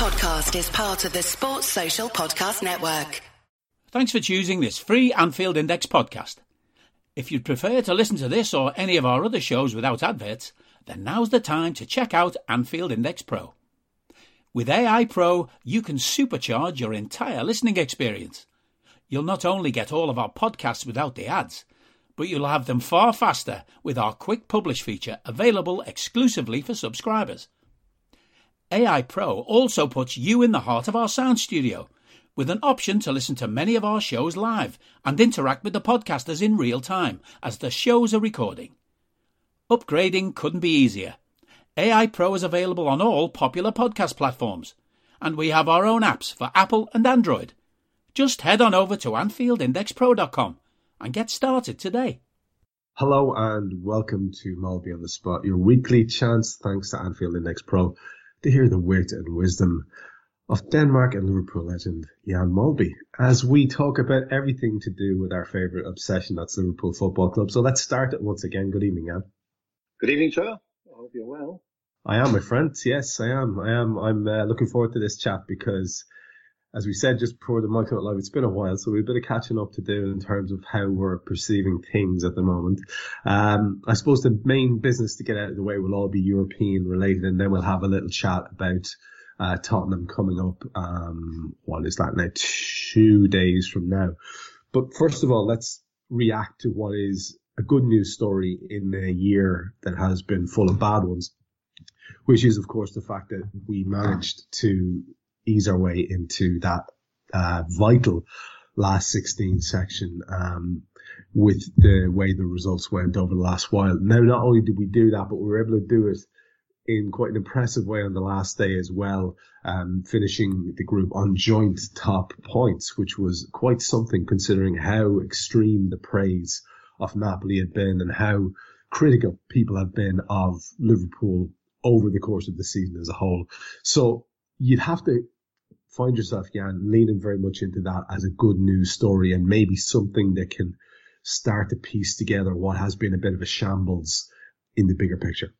podcast is part of the Sports Social Podcast Network. Thanks for choosing this free Anfield Index podcast. If you'd prefer to listen to this or any of our other shows without adverts, then now's the time to check out Anfield Index Pro. With AI Pro, you can supercharge your entire listening experience. You'll not only get all of our podcasts without the ads, but you'll have them far faster with our quick publish feature available exclusively for subscribers. AI Pro also puts you in the heart of our sound studio with an option to listen to many of our shows live and interact with the podcasters in real time as the shows are recording. Upgrading couldn't be easier. AI Pro is available on all popular podcast platforms, and we have our own apps for Apple and Android. Just head on over to AnfieldIndexPro.com and get started today. Hello and welcome to Molby on the Spot, your weekly chance, thanks to Anfield Index Pro, to hear the wit and wisdom of Denmark and Liverpool legend Jan Molby as we talk about everything to do with our favourite obsession, that's Liverpool Football Club. So let's start it once again. Good evening, Jan. Good evening, Trevor. I hope you're well. I am, my friend. Yes, I am. I am. I'm uh, looking forward to this chat because, as we said just before the mic went live, it's been a while, so we've a bit of catching up to do in terms of how we're perceiving things at the moment. Um, I suppose the main business to get out of the way will all be European related, and then we'll have a little chat about uh, Tottenham coming up. Um, what is that now? Two days from now. But first of all, let's react to what is a good news story in a year that has been full of bad ones, which is of course the fact that we managed to ease our way into that uh, vital last 16 section um, with the way the results went over the last while. Now, not only did we do that, but we were able to do it in quite an impressive way on the last day as well, um, finishing the group on joint top points, which was quite something considering how extreme the praise of Napoli had been and how critical people have been of Liverpool over the course of the season as a whole. So you'd have to find yourself, Jan, leaning very much into that as a good news story and maybe something that can start to piece together what has been a bit of a shambles in the bigger picture.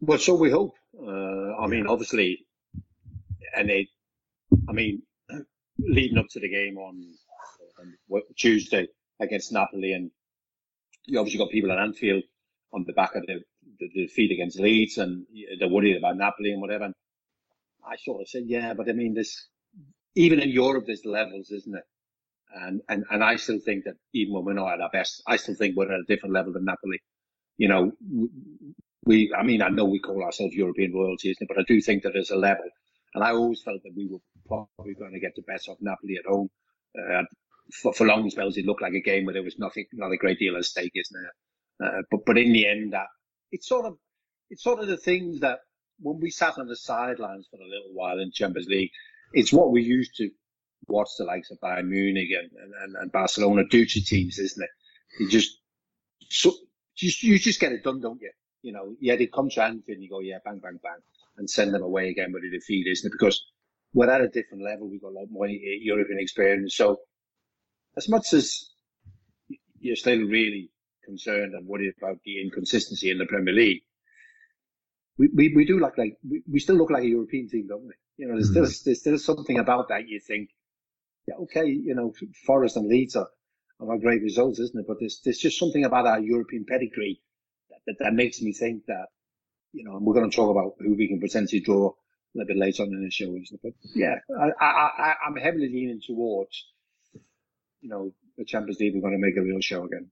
Well, so we hope. Uh, I mean, obviously, and it, I mean, leading up to the game on, on Tuesday against Napoli, and you obviously got people at Anfield on the back of the, the, the defeat against Leeds, and they're worried about Napoli and whatever. And I sort of said, yeah, but I mean, this even in Europe, there's levels, isn't it? And and and I still think that even when we're not at our best, I still think we're at a different level than Napoli. You know, we, I mean, I know we call ourselves European royalty, isn't it? But I do think that there's a level. And I always felt that we were probably going to get the best of Napoli at home. Uh, for, for long spells, it looked like a game where there was nothing, not a great deal at stake, isn't it? Uh, but, but in the end, that it's sort of, it's sort of the things that when we sat on the sidelines for a little while in Champions League, it's what we used to watch the likes of Bayern Munich and, and, and Barcelona do to teams, isn't it? You just, so, you, you just get it done, don't you? you know, yeah, they come to Anfield and you go, yeah, bang, bang, bang, and send them away again with a defeat, isn't it? Because we're at a different level. We've got a lot more European experience. So as much as you're still really concerned and worried about the inconsistency in the Premier League, we, we, we do look like, we, we still look like a European team, don't we? You know, there's mm-hmm. still, there's still something about that you think, yeah, okay, you know, Forest and Leeds are, are great results, isn't it? But there's, there's just something about our European pedigree that, that makes me think that, you know, and we're going to talk about who we can potentially draw a little bit later on in the show, isn't it? But yeah, I, I, I'm heavily leaning towards, you know, the Champions League. We're going to make a real show again.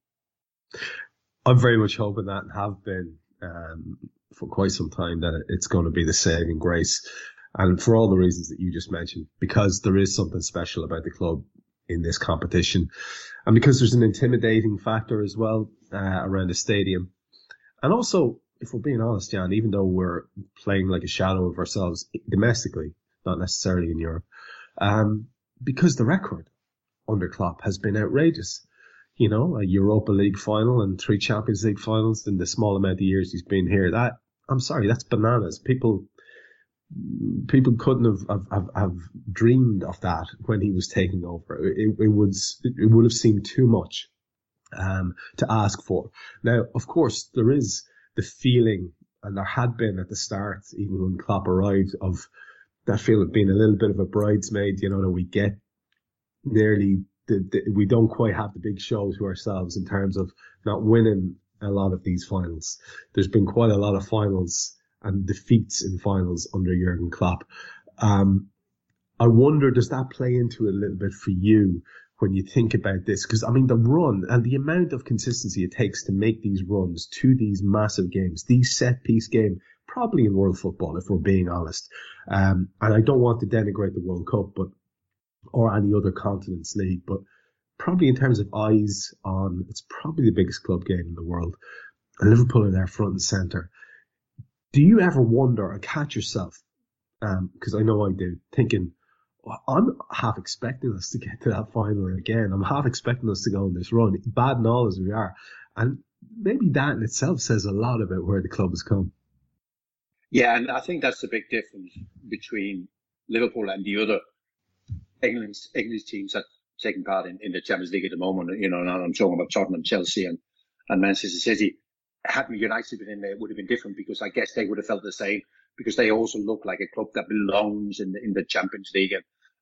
I'm very much hoping that and have been um, for quite some time that it's going to be the saving grace. And for all the reasons that you just mentioned, because there is something special about the club in this competition, and because there's an intimidating factor as well uh, around the stadium. And also, if we're being honest, Jan, even though we're playing like a shadow of ourselves domestically, not necessarily in Europe, um, because the record under Klopp has been outrageous. You know, a Europa League final and three Champions League finals in the small amount of years he's been here. That I'm sorry, that's bananas. People people couldn't have, have, have, have, dreamed of that when he was taking over. It, it would it would have seemed too much um, to ask for. Now, of course, there is the feeling, and there had been at the start, even when Klopp arrived, of that feeling of being a little bit of a bridesmaid, you know, that we get nearly the, the, we don't quite have the big show to ourselves in terms of not winning a lot of these finals. There's been quite a lot of finals and defeats in finals under Jurgen Klopp. Um, I wonder, does that play into it a little bit for you when you think about this? Because I mean, the run and the amount of consistency it takes to make these runs to these massive games, these set piece game, probably in world football, if we're being honest. Um, and I don't want to denigrate the World Cup, but or any other continents league, but probably in terms of eyes on, it's probably the biggest club game in the world. And Liverpool are there front and centre. Do you ever wonder or catch yourself, because um, I know I do, thinking, I'm half expecting us to get to that final again. I'm half expecting us to go on this run, bad and all as we are. And maybe that in itself says a lot about where the club has come. Yeah, and I think that's the big difference between Liverpool and the other English English teams that taking part in, in the Champions League at the moment. You know, and I'm talking about Tottenham, Chelsea, and, and Manchester City. Had United been in there, it would have been different because I guess they would have felt the same because they also look like a club that belongs in the, in the Champions League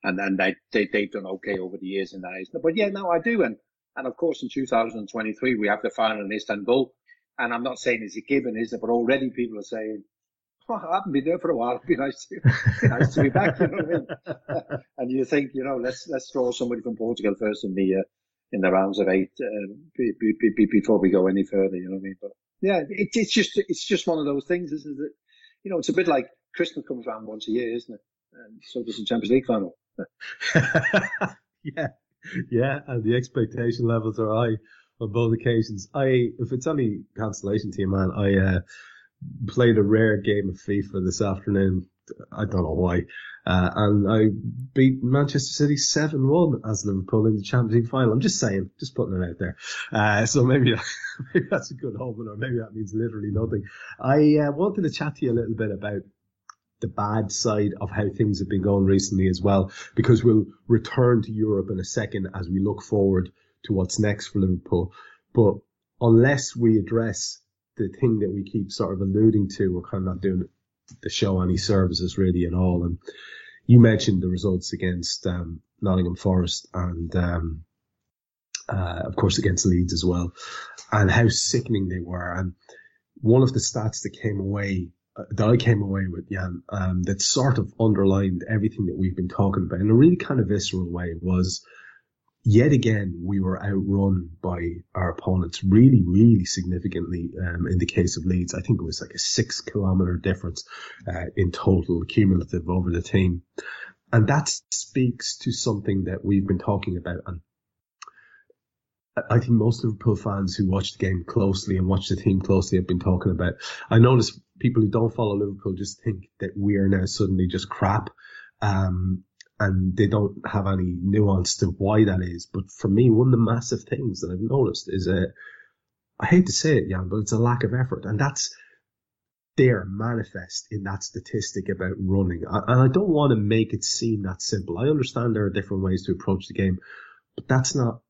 and, and, they, they, they've done okay over the years in that. But yeah, no, I do. And, and of course, in 2023, we have the final in Istanbul. And I'm not saying it's a given, is it? But already people are saying, well, I haven't been there for a while. It'd be nice to, be nice to be back. You know I mean? and you think, you know, let's let's throw somebody from Portugal first in the uh, in the rounds of eight uh, be, be, be, before we go any further. You know what I mean? But yeah, it, it's just it's just one of those things, isn't it? You know, it's a bit like Christmas comes around once a year, isn't it? And so does the Champions League final. yeah, yeah, and the expectation levels are high on both occasions. I, if it's any consolation to you, man, I. Uh, played a rare game of FIFA this afternoon. I don't know why. Uh, and I beat Manchester City 7-1 as Liverpool in the Champions League final. I'm just saying, just putting it out there. Uh, so maybe, maybe that's a good omen or maybe that means literally nothing. I uh, wanted to chat to you a little bit about the bad side of how things have been going recently as well, because we'll return to Europe in a second as we look forward to what's next for Liverpool. But unless we address the thing that we keep sort of alluding to. We're kind of not doing the show any services really at all. And you mentioned the results against um, Nottingham Forest and um, uh, of course against Leeds as well, and how sickening they were. And one of the stats that came away uh, that I came away with, Jan, um, that sort of underlined everything that we've been talking about in a really kind of visceral way was yet again, we were outrun by our opponents really, really significantly. Um, in the case of Leeds, I think it was like a six kilometer difference uh, in total cumulative over the team. And that speaks to something that we've been talking about. And I think most Liverpool fans who watch the game closely and watch the team closely have been talking about. I notice people who don't follow Liverpool just think that we are now suddenly just crap. Um, and they don't have any nuance to why that is. But for me, one of the massive things that I've noticed is a, I hate to say it, Jan, but it's a lack of effort. And that's there manifest in that statistic about running. And I don't want to make it seem that simple. I understand there are different ways to approach the game, but that's not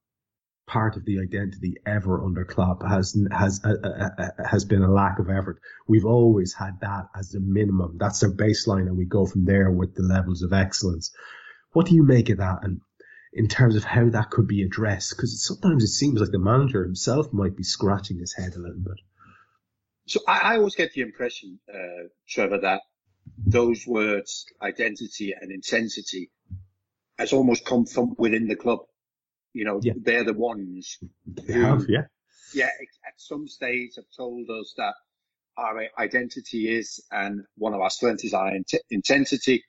part of the identity ever under Klopp has has uh, uh, uh, has been a lack of effort. We've always had that as the minimum. That's their baseline, and we go from there with the levels of excellence. What do you make of that? And in terms of how that could be addressed, because sometimes it seems like the manager himself might be scratching his head a little bit. So I, I always get the impression, uh, Trevor, that those words, identity and intensity, has almost come from within the club. You know, yeah. they're the ones who, have, yeah. Yeah, at some stage have told us that our identity is, and one of our strengths is our int- intensity.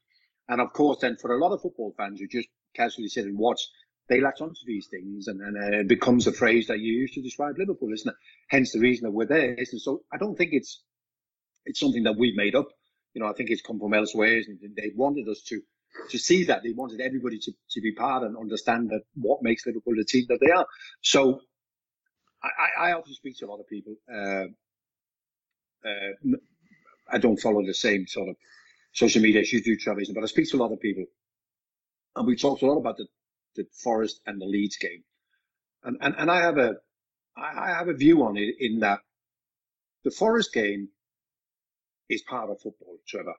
And of course, then for a lot of football fans who just casually sit and watch, they latch onto these things and, and uh, it becomes a phrase that you use to describe Liverpool, isn't it? Hence the reason that we're there. Isn't it? So I don't think it's, it's something that we've made up. You know, I think it's come from elsewhere and they wanted us to, to see that. They wanted everybody to, to be part and understand that what makes Liverpool the team that they are. So I, I often speak to a lot of people. Uh, uh, I don't follow the same sort of social media as you do, Travis, but I speak to a lot of people, and we talked a lot about the, the Forest and the Leeds game, and and, and I have a I have a view on it in that the Forest game is part of football, Trevor.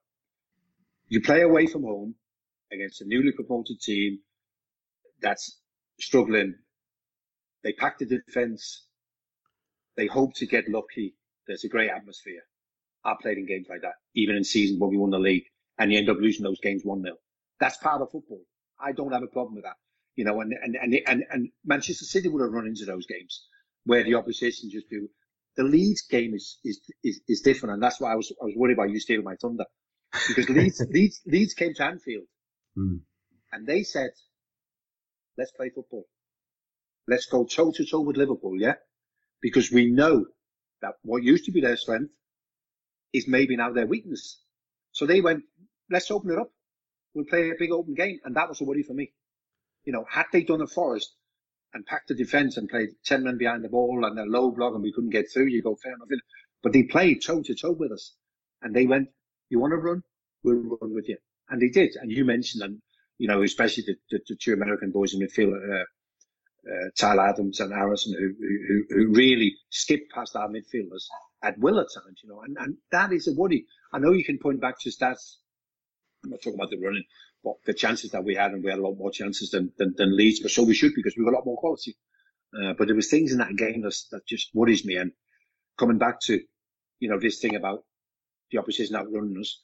You play away from home against a newly promoted team that's struggling. They pack the defence. They hope to get lucky. There's a great atmosphere. I played in games like that, even in seasons when we won the league, and you end up losing those games 1 0. That's part of football. I don't have a problem with that. You know, and, and, and, and, and Manchester City would have run into those games where the opposition just do. The Leeds game is, is, is, is different. And that's why I was, I was worried about you stealing my thunder because Leeds, Leeds, Leeds came to Anfield Mm. and they said, let's play football. Let's go toe to toe with Liverpool. Yeah. Because we know that what used to be their strength is maybe now their weakness. So they went, let's open it up. We'll play a big open game. And that was a worry for me. You know, had they done a Forest and packed the defence and played 10 men behind the ball and a low block and we couldn't get through, you go, fair enough. But they played toe to toe with us and they went, you want to run? We'll run with you. And they did. And you mentioned, and you know, especially the, the, the two American boys in midfield, uh, uh, Tyler Adams and Harrison, who, who, who really skipped past our midfielders at will at times, you know, and, and that is a worry. I know you can point back to stats. I'm not talking about the running, but the chances that we had, and we had a lot more chances than, than, than Leeds, but so we should because we've got a lot more quality. Uh, but there was things in that game that, that just worries me. And coming back to, you know, this thing about the opposition outrunning us,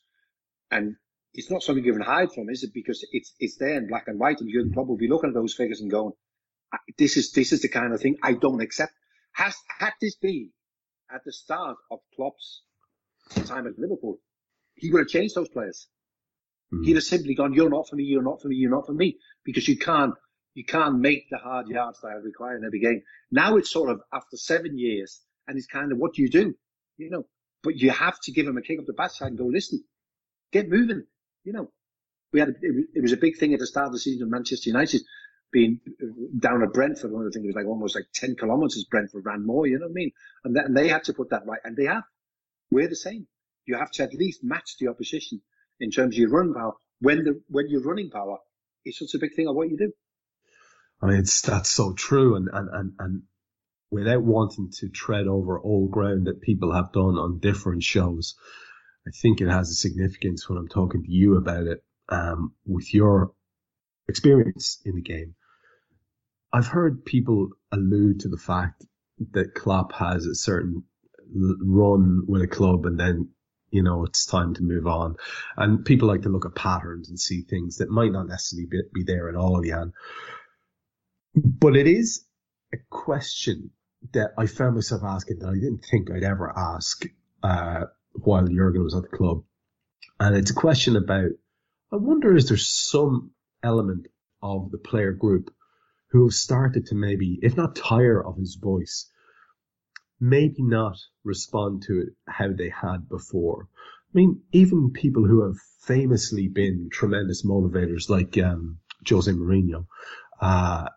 and it's not something you can hide from, is it? Because it's it's there in black and white, and you'll probably be looking at those figures and going, "This is this is the kind of thing I don't accept." Has had this been at the start of Klopp's time at Liverpool, he would have changed those players. Mm. He'd have simply gone, "You're not for me. You're not for me. You're not for me," because you can't you can't make the hard yards that are required in every game. Now it's sort of after seven years, and it's kind of what do you do, you know? But you have to give him a kick up the backside and go, "Listen, get moving." You know, we had a, it was a big thing at the start of the season Manchester United being down at Brentford. One of the things was like almost like 10 kilometres Brentford ran more, you know what I mean? And, that, and they had to put that right. And they have. We're the same. You have to at least match the opposition in terms of your run power when the, when your running power is such a big thing of what you do. I mean, it's, that's so true. And, and, and, and without wanting to tread over old ground that people have done on different shows, I think it has a significance when I'm talking to you about it, um, with your experience in the game. I've heard people allude to the fact that Klopp has a certain run with a club and then, you know, it's time to move on. And people like to look at patterns and see things that might not necessarily be, be there at all, Jan. But it is a question that I found myself asking that I didn't think I'd ever ask, uh, while Jurgen was at the club. And it's a question about, I wonder is there some element of the player group who have started to maybe, if not tire of his voice, maybe not respond to it how they had before. I mean, even people who have famously been tremendous motivators like um, Jose Mourinho, uh,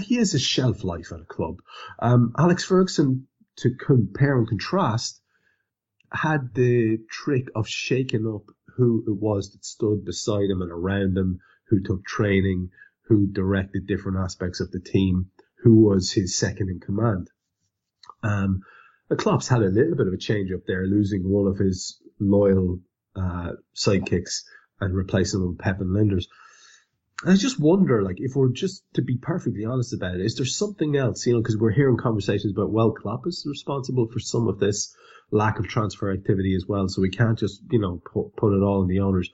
he has a shelf life at a club. Um, Alex Ferguson, to compare and contrast, had the trick of shaking up who it was that stood beside him and around him, who took training, who directed different aspects of the team, who was his second in command. Um, Klopp's had a little bit of a change up there, losing one of his loyal uh, sidekicks and replacing him with Pepijn Lijnders. I just wonder, like, if we're just to be perfectly honest about it, is there something else, you know, because we're hearing conversations about, well, Klopp is responsible for some of this lack of transfer activity as well, so we can't just, you know, put, put it all in the owners.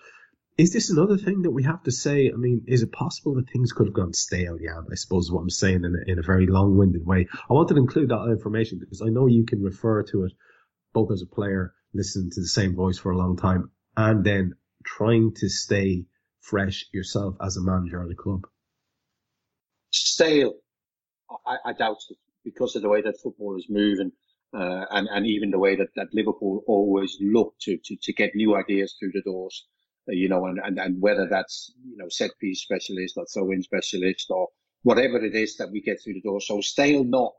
Is this another thing that we have to say? I mean, is it possible that things could have gone stale? Yeah, I suppose what I'm saying in a, in a very long-winded way. I wanted to include that information because I know you can refer to it both as a player, listening to the same voice for a long time, and then trying to stay fresh yourself as a manager of the club? Stale, I, I doubt it because of the way that football is moving. Uh, and, and even the way that, that Liverpool always look to, to, to get new ideas through the doors, uh, you know, and, and, and whether that's, you know, set piece specialist or throw in specialist or whatever it is that we get through the door. So stale, not,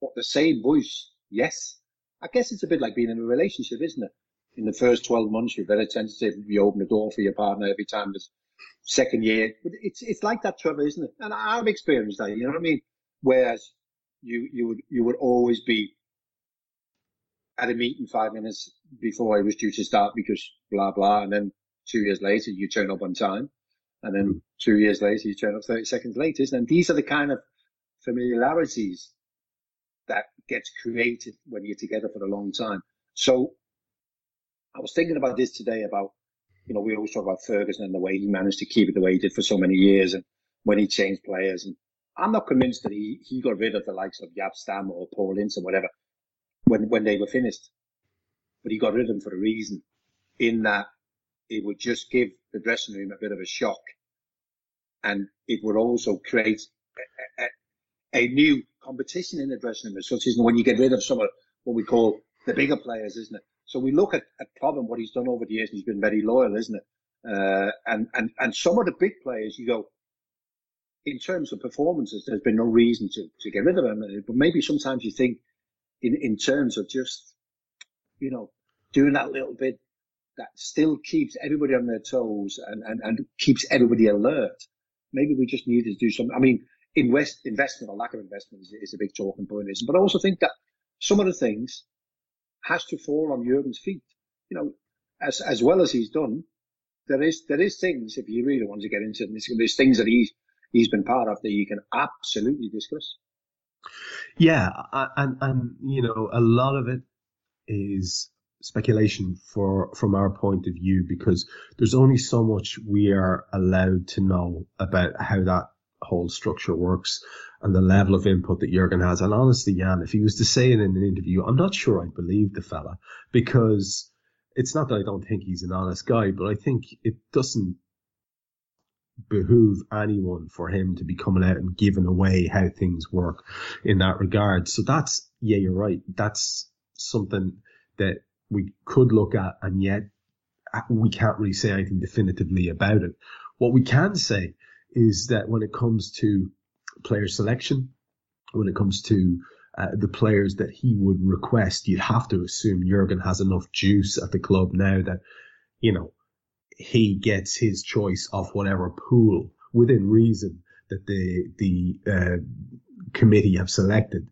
but the same voice, yes. I guess it's a bit like being in a relationship, isn't it? In the first 12 months, you're very tentative. You open the door for your partner every time there's second year. It's it's like that, Trevor, isn't it? And I've experienced that. You know what I mean? Whereas you you would you would always be at a meeting five minutes before I was due to start because blah blah, and then two years later you turn up on time, and then two years later you turn up 30 seconds later. And these are the kind of familiarities that gets created when you're together for a long time. So I was thinking about this today about, you know, we always talk about Ferguson and the way he managed to keep it the way he did for so many years and when he changed players. And I'm not convinced that he, he got rid of the likes of Jaap Stam or Paul Ince or whatever when, when they were finished. But he got rid of them for a reason in that it would just give the dressing room a bit of a shock. And it would also create a, a, a new competition in the dressing room, such as when you get rid of some of what we call the bigger players, isn't it? So we look at, at and what he's done over the years, and he's been very loyal, isn't it? Uh, and, and, and some of the big players, you go, in terms of performances, there's been no reason to, to get rid of them. But maybe sometimes you think in, in terms of just, you know, doing that little bit that still keeps everybody on their toes and, and, and keeps everybody alert. Maybe we just need to do something. I mean, invest, investment or lack of investment is, is a big talking point, isn't it? But I also think that some of the things has to fall on Jurgen's feet. You know, as, as well as he's done, there is, there is things, if you really want to get into it, there's things that he's, he's been part of that you can absolutely discuss. Yeah. And, and, you know, a lot of it is speculation for from our point of view because there's only so much we are allowed to know about how that whole structure works and the level of input that Jurgen has. And honestly, Jan, if he was to say it in an interview, I'm not sure I'd believe the fella because it's not that I don't think he's an honest guy, but I think it doesn't behoove anyone for him to be coming out and giving away how things work in that regard. So that's, yeah, you're right. That's something that we could look at and yet we can't really say anything definitively about it. What we can say is that when it comes to player selection, when it comes to uh, the players that he would request, you'd have to assume Jurgen has enough juice at the club now that, you know, he gets his choice of whatever pool within reason that the, the, uh, committee have selected.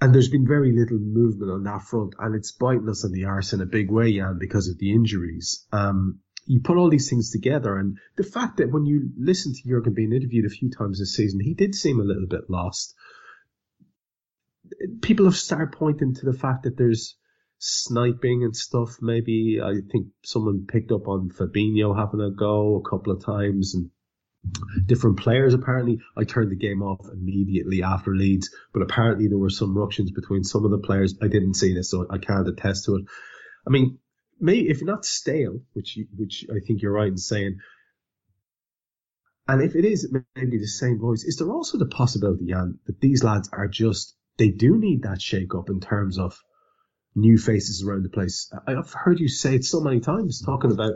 And there's been very little movement on that front, and it's biting us on the arse in a big way, Jan, because of the injuries. Um, you put all these things together, and the fact that when you listen to Jurgen being interviewed a few times this season, he did seem a little bit lost. People have started pointing to the fact that there's sniping and stuff. Maybe I think someone picked up on Fabinho having a go a couple of times, and different players apparently. I turned the game off immediately after Leeds, but apparently there were some ructions between some of the players. I didn't see this, so I can't attest to it. I mean, may if not stale, which you, which I think you're right in saying, and if it is maybe the same voice, is there also the possibility, Jan, that these lads are just they do need that shake up in terms of new faces around the place. I've heard you say it so many times, talking about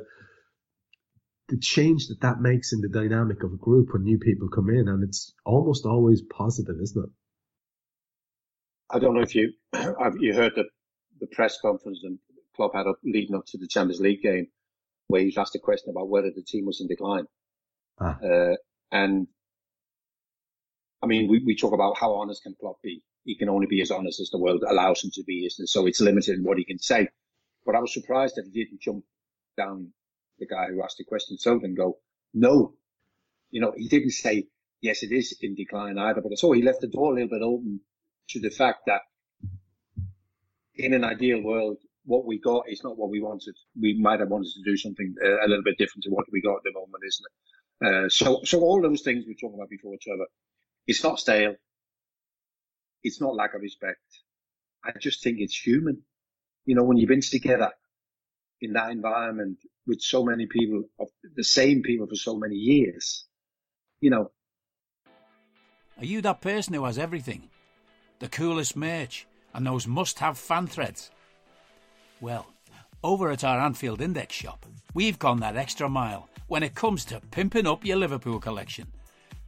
the change that that makes in the dynamic of a group when new people come in, and it's almost always positive, isn't it? I don't know if you have you heard the the press conference and Klopp had up leading up to the Champions League game, where he was asked a question about whether the team was in decline, ah. uh, and I mean, we, we talk about how honest can Klopp be. He can only be as honest as the world allows him to be, isn't it? so it's limited in what he can say. But I was surprised that he didn't jump down the guy who asked the question so and go, no. You know, he didn't say, yes, it is in decline either, but so he left the door a little bit open to the fact that in an ideal world, what we got is not what we wanted. We might have wanted to do something uh, a little bit different to what we got at the moment, isn't it? Uh, so, so all those things we talked about before, Trevor, it's not stale. It's not lack of respect. I just think it's human. You know, when you've been together in that environment with so many people of the same people for so many years. You know. Are you that person who has everything? The coolest merch and those must have fan threads? Well, over at our Anfield Index shop, we've gone that extra mile when it comes to pimping up your Liverpool collection.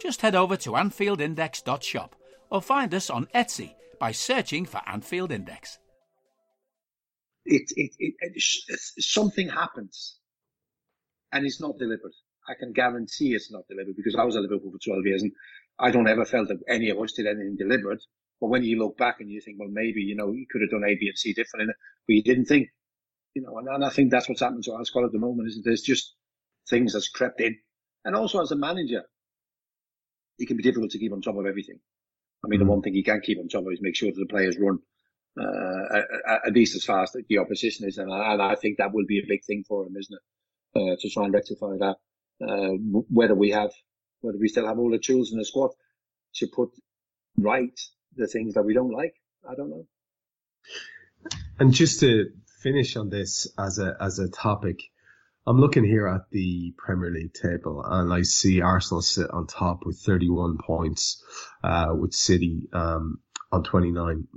Just head over to AnfieldIndex.shop or find us on Etsy by searching for Anfield Index. It, it, it, it something happens and it's not delivered. I can guarantee it's not delivered because I was at Liverpool for 12 years and I don't ever felt that any of us did anything deliberate. But when you look back and you think, well, maybe, you know, you could have done A, B, and C differently, but you didn't think, you know, and, and I think that's what's happened to our squad at the moment, is there's just things that's crept in. And also as a manager, it can be difficult to keep on top of everything. I mean, mm-hmm. the one thing you can keep on top of is make sure that the players run uh, at, at, least as fast as the opposition is, and I, and I, think that will be a big thing for him, isn't it? Uh, to try and rectify that. Uh, whether we have, whether we still have all the tools in the squad to put right the things that we don't like, I don't know. And just to finish on this as a as a topic, I'm looking here at the Premier League table and I see Arsenal sit on top with 31 points, uh, with City, um, on 29.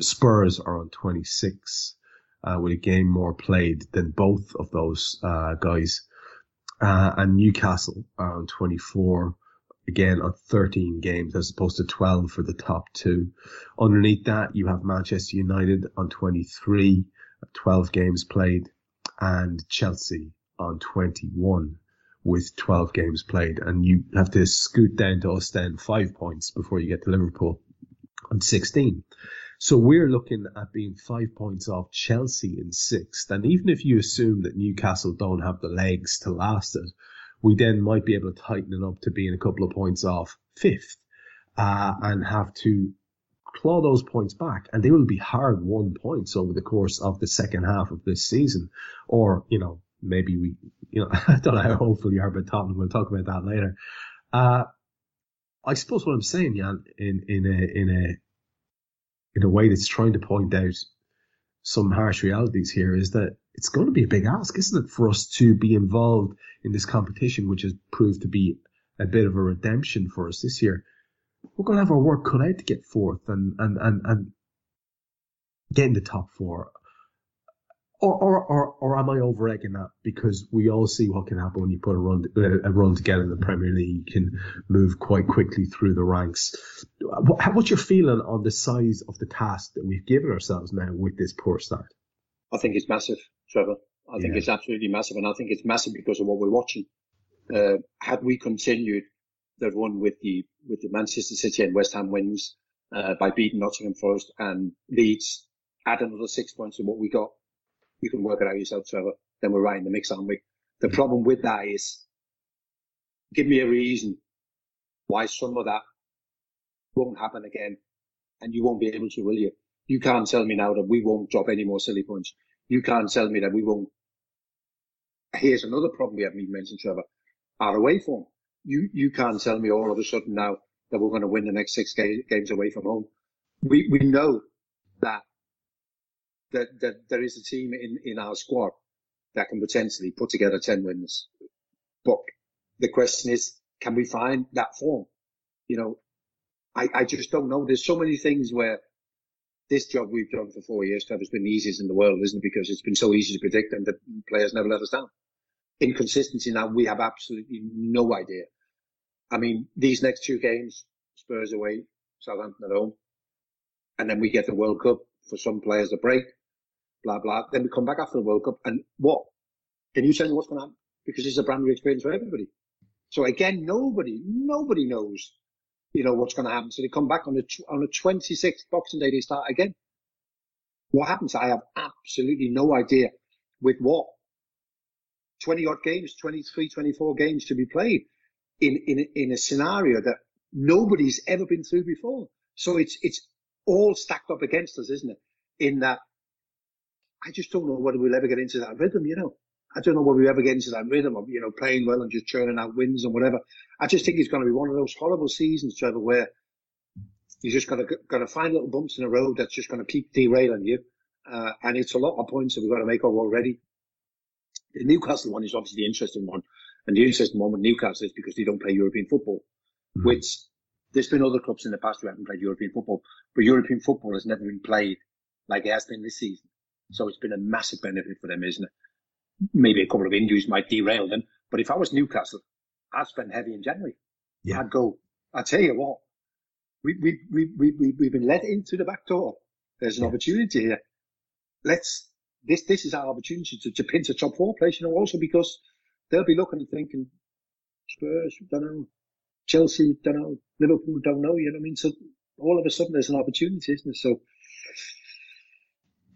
Spurs are on 26, uh, with a game more played than both of those, uh, guys. Uh, and Newcastle are on 24, again on 13 games as opposed to 12 for the top two. Underneath that, you have Manchester United on 23, 12 games played, and Chelsea on 21 with 12 games played. And you have to scoot down to us then five points before you get to Liverpool on 16. So we're looking at being five points off Chelsea in sixth. And even if you assume that Newcastle don't have the legs to last it, we then might be able to tighten it up to being a couple of points off fifth, uh, and have to claw those points back. And they will be hard won points over the course of the second half of this season. Or, you know, maybe we, you know, I don't know how hopeful you are about Tottenham. We'll talk about that later. Uh, I suppose what I'm saying, Jan, in, in a, in a, in a way that's trying to point out some harsh realities here is that it's going to be a big ask, isn't it, for us to be involved in this competition, which has proved to be a bit of a redemption for us this year. We're going to have our work cut out to get fourth and, and, and, and get in the top four. Or, or, or, or am I over egging that? Because we all see what can happen when you put a run, a run together in the Premier League. You can move quite quickly through the ranks. What, What's your feeling on the size of the task that we've given ourselves now with this poor start? I think it's massive, Trevor. I yeah. think it's absolutely massive. And I think it's massive because of what we're watching. Uh, had we continued the run with the, with the Manchester City and West Ham wins, uh, by beating Nottingham Forest and Leeds, add another six points to what we got you can work it out yourself, Trevor. Then we're right in the mix, aren't we? The mm. problem with that is, give me a reason why some of that won't happen again, and you won't be able to, will you? You can't tell me now that we won't drop any more silly points. You can't tell me that we won't. Here's another problem we haven't even mentioned, Trevor. Our away form. You you can't tell me all of a sudden now that we're going to win the next six games away from home. We we know that that, that there is a team in, in our squad that can potentially put together 10 wins. But the question is, can we find that form? You know, I, I just don't know. There's so many things where this job we've done for four years, Trev, has been the easiest in the world, isn't it? Because it's been so easy to predict and the players never let us down. Inconsistency now, we have absolutely no idea. I mean, these next two games, Spurs away, Southampton at home, and then we get the World Cup for some players a break blah, blah. Then we come back after the World Cup and what? Can you tell me what's going to happen? Because it's a brand new experience for everybody. So again, nobody, nobody knows, you know, what's going to happen. So they come back on the, on the 26th Boxing Day, they start again. What happens? I have absolutely no idea with what 20 odd games, 23, 24 games to be played in, in, in a scenario that nobody's ever been through before. So it's, it's all stacked up against us, isn't it? In that I just don't know whether we'll ever get into that rhythm, you know. I don't know whether we ever get into that rhythm of, you know, playing well and just churning out wins and whatever. I just think it's going to be one of those horrible seasons, Trevor, where you just got to got to find little bumps in the road that's just going to keep derailing you. Uh, and it's a lot of points that we've got to make up already. The Newcastle one is obviously the interesting one. And the interesting one with Newcastle is because they don't play European football, mm-hmm. which there's been other clubs in the past who haven't played European football, but European football has never been played like it has been this season. So it's been a massive benefit for them, isn't it? maybe a couple of injuries might derail them. But if I was Newcastle, I'd spend heavy in January. Yeah. I'd go. I tell you what, we we we we we we've been let into the back door. There's an Yeah. opportunity here. Let's this this is our opportunity to, to pinch a top four place. You know, also because they'll be looking and thinking Spurs, don't know, Chelsea, don't know, Liverpool, don't know. You know what I mean? So all of a sudden there's an opportunity, isn't there? So,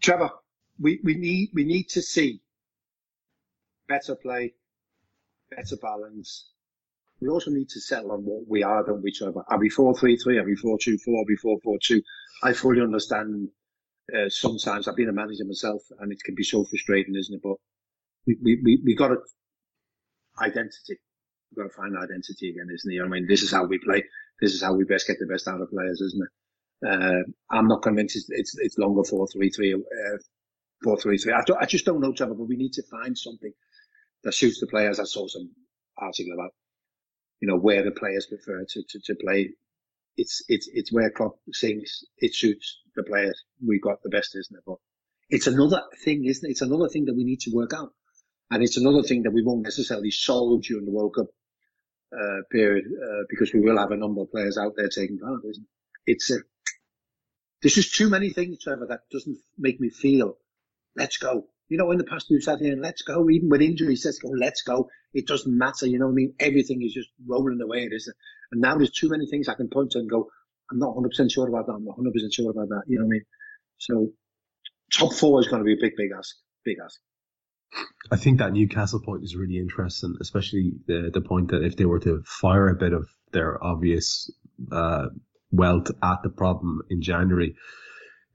Trevor, we, we need we need to see better play, better balance. We also need to settle on what we are, don't we, Trevor? Are we four three three? Are we four two four? Are we four four two? I fully understand. Uh, sometimes I've been a manager myself, and it can be so frustrating, isn't it? But we we we, we got to identity. We've got to find identity again, isn't it? I mean, this is how we play. This is how we best get the best out of players, isn't it? Uh, I'm not convinced it's, it's, it's longer four three three, uh, four three three. I, don't, I just don't know, Trevor, but we need to find something that suits the players. I saw some article about, you know, where the players prefer to, to, to play. It's, it's, it's where Klopp sings. It suits the players. We've got the best, isn't it? But it's another thing, isn't it? It's another thing that we need to work out. And it's another thing that we won't necessarily solve during the World Cup uh, period uh, because we will have a number of players out there taking part, isn't it? It's a, there's just too many things, Trevor, that doesn't make me feel, let's go. You know, in the past we've sat here and let's go, even with injuries, let's go, let's go. It doesn't matter, you know what I mean? Everything is just rolling away, it is. And now there's too many things I can point to and go, I'm not 100% sure about that, I'm not 100% sure about that, you know what I mean? So, top four is going to be a big, big ask, big ask. I think that Newcastle point is really interesting, especially the the point that if they were to fire a bit of their obvious uh, wealth at the problem in January,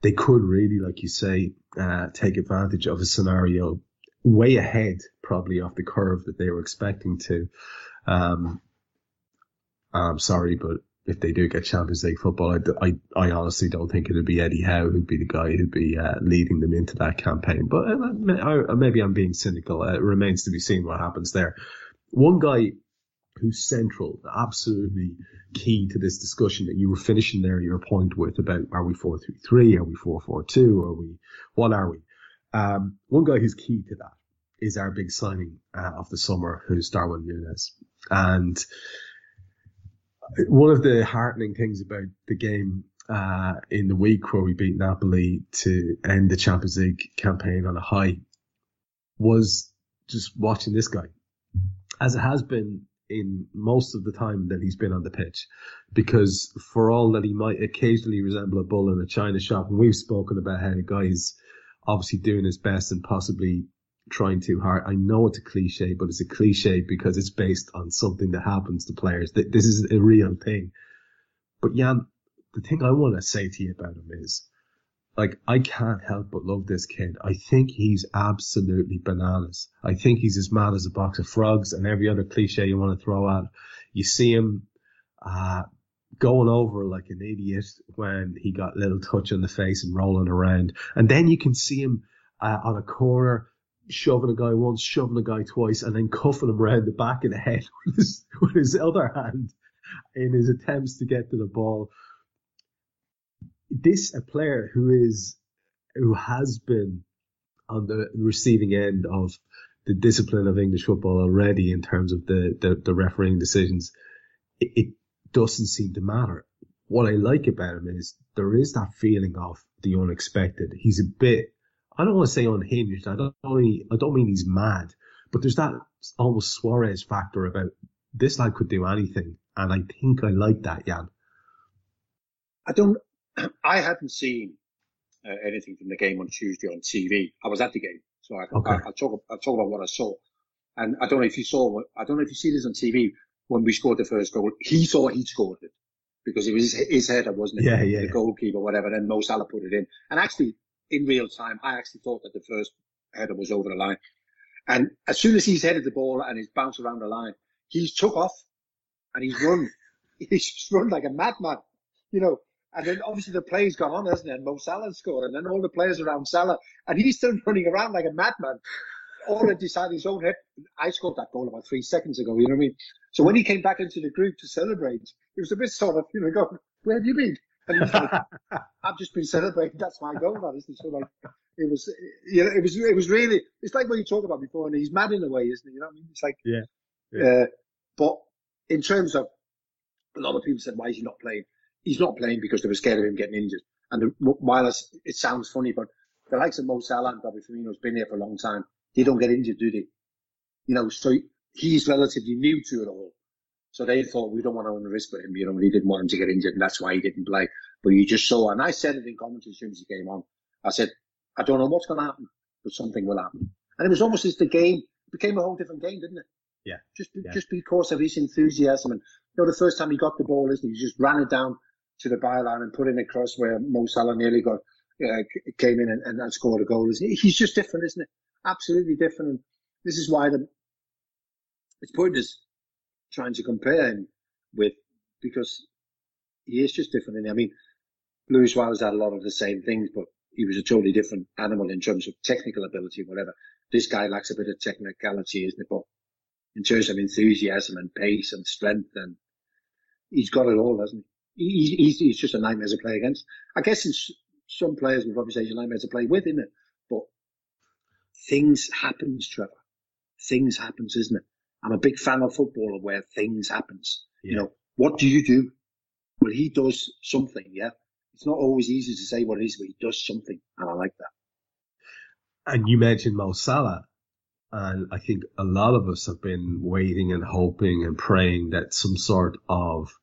they could really, like you say, uh, take advantage of a scenario way ahead, probably off the curve that they were expecting to. Um, I'm sorry, but if they do get Champions League football, I, I, I honestly don't think it'd be Eddie Howe who'd be the guy who'd be uh, leading them into that campaign. But uh, maybe I'm being cynical. Uh, it remains to be seen what happens there. One guy who's central, absolutely key to this discussion that you were finishing there your point with about are we 4-3-3, are we 4-4-2, are we, what are we? Um, one guy who's key to that is our big signing uh, of the summer, who's Darwin Núñez. And one of the heartening things about the game uh, in the week where we beat Napoli to end the Champions League campaign on a high was just watching this guy, as it has been in most of the time that he's been on the pitch, because for all that he might occasionally resemble a bull in a china shop, and we've spoken about how the guy's obviously doing his best and possibly trying too hard. I know it's a cliche, but it's a cliche because it's based on something that happens to players. This is a real thing. But Jan, the thing I want to say to you about him is, like, I can't help but love this kid. I think he's absolutely bananas. I think he's as mad as a box of frogs and every other cliche you want to throw out. You see him, uh, going over like an idiot when he got a little touch on the face and rolling around. And then you can see him uh, on a corner shoving a guy once, shoving a guy twice, and then cuffing him around the back of the head with his, with his other hand in his attempts to get to the ball. This a player who is who has been on the receiving end of the discipline of English football already in terms of the the, the refereeing decisions. It, it doesn't seem to matter. What I like about him is there is that feeling of the unexpected. He's a bit I don't want to say unhinged. I don't only, I don't mean he's mad, but there's that almost Suarez factor about this lad could do anything, and I think I like that, Jan. I don't. I hadn't seen uh, anything from the game on Tuesday on TV. I was at the game, so I, Okay. I, I'll talk. I'll talk about what I saw. And I don't know if you saw. I don't know if you see this on TV. When we scored the first goal, he thought he scored it because it was his, his header, wasn't it? Yeah, yeah, The yeah. goalkeeper, whatever. Then Mo Salah put it in, and actually, in real time, I actually thought that the first header was over the line. And as soon as he's headed the ball and he's bounced around the line, he's took off and he's run. He's just run like a madman, you know. And then obviously the play's gone on, hasn't it? And Mo Salah scored, and then all the players around Salah, and he's still running around like a madman. All to decide his own head. I scored that goal about three seconds ago, you know what I mean? So when he came back into the group to celebrate, it was a bit sort of, you know, going, where have you been? And he's like, I've just been celebrating. That's my goal, that isn't it? So like, it was, you know, it was, it was really, it's like what you talked about before, and he's mad in a way, isn't he? You know what I mean? It's like, yeah. yeah. Uh, but in terms of, a lot of people said, why is he not playing? He's not playing because they were scared of him getting injured. And the, while it sounds funny, but the likes of Mo Salah and Bobby Firmino's been here for a long time. They don't get injured, do they? You know, so he's relatively new to it all. So they thought we don't want to run the risk with him. You know, he didn't want him to get injured, and that's why he didn't play. But you just saw, and I said it in commentary as soon as he came on. I said, I don't know what's going to happen, but something will happen. And it was almost as the game became a whole different game, didn't it? Yeah. Just yeah. just because of his enthusiasm, and you know, the first time he got the ball, isn't he? He just ran it down to the byline and put in a cross where Mo Salah nearly got uh, came in and, and, scored a goal. He's just different, isn't it? Absolutely different. And this is why the it's pointless trying to compare him with because he is just different. I mean, Luis Suarez had a lot of the same things, but he was a totally different animal in terms of technical ability, whatever. This guy lacks a bit of technicality, isn't it? But in terms of enthusiasm and pace and strength, and he's got it all, hasn't he? He's, he's just a nightmare to play against. I guess it's, some players would probably say he's a nightmare to play with, isn't it? But things happens, Trevor. Things happens, isn't it? I'm a big fan of football where things happens. Yeah. You know, what do you do? Well, he does something, yeah. It's not always easy to say what it is, but he does something, and I like that. And you mentioned Mo Salah, and I think a lot of us have been waiting and hoping and praying that some sort of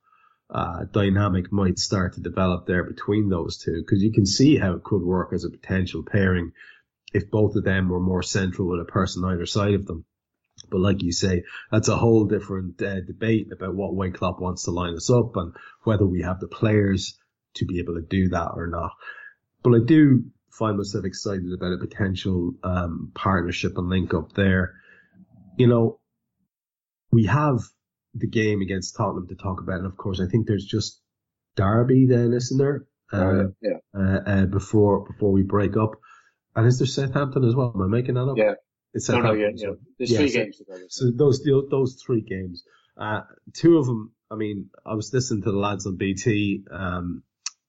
uh, dynamic might start to develop there between those two, because you can see how it could work as a potential pairing if both of them were more central with a person either side of them. But like you say, that's a whole different uh, debate about what Wayne Klopp wants to line us up and whether we have the players to be able to do that or not. But I do find myself excited about a potential um, partnership and link up there. You know, we have the game against Tottenham to talk about, and of course, I think there's just Derby then, isn't there? Uh, yeah. Uh, uh, before before we break up, and is there Southampton as well? Am I making that up? Yeah. It's no, no, yeah, yeah. There's yeah, three so, games. So those those three games, uh, two of them. I mean, I was listening to the lads on BT, um,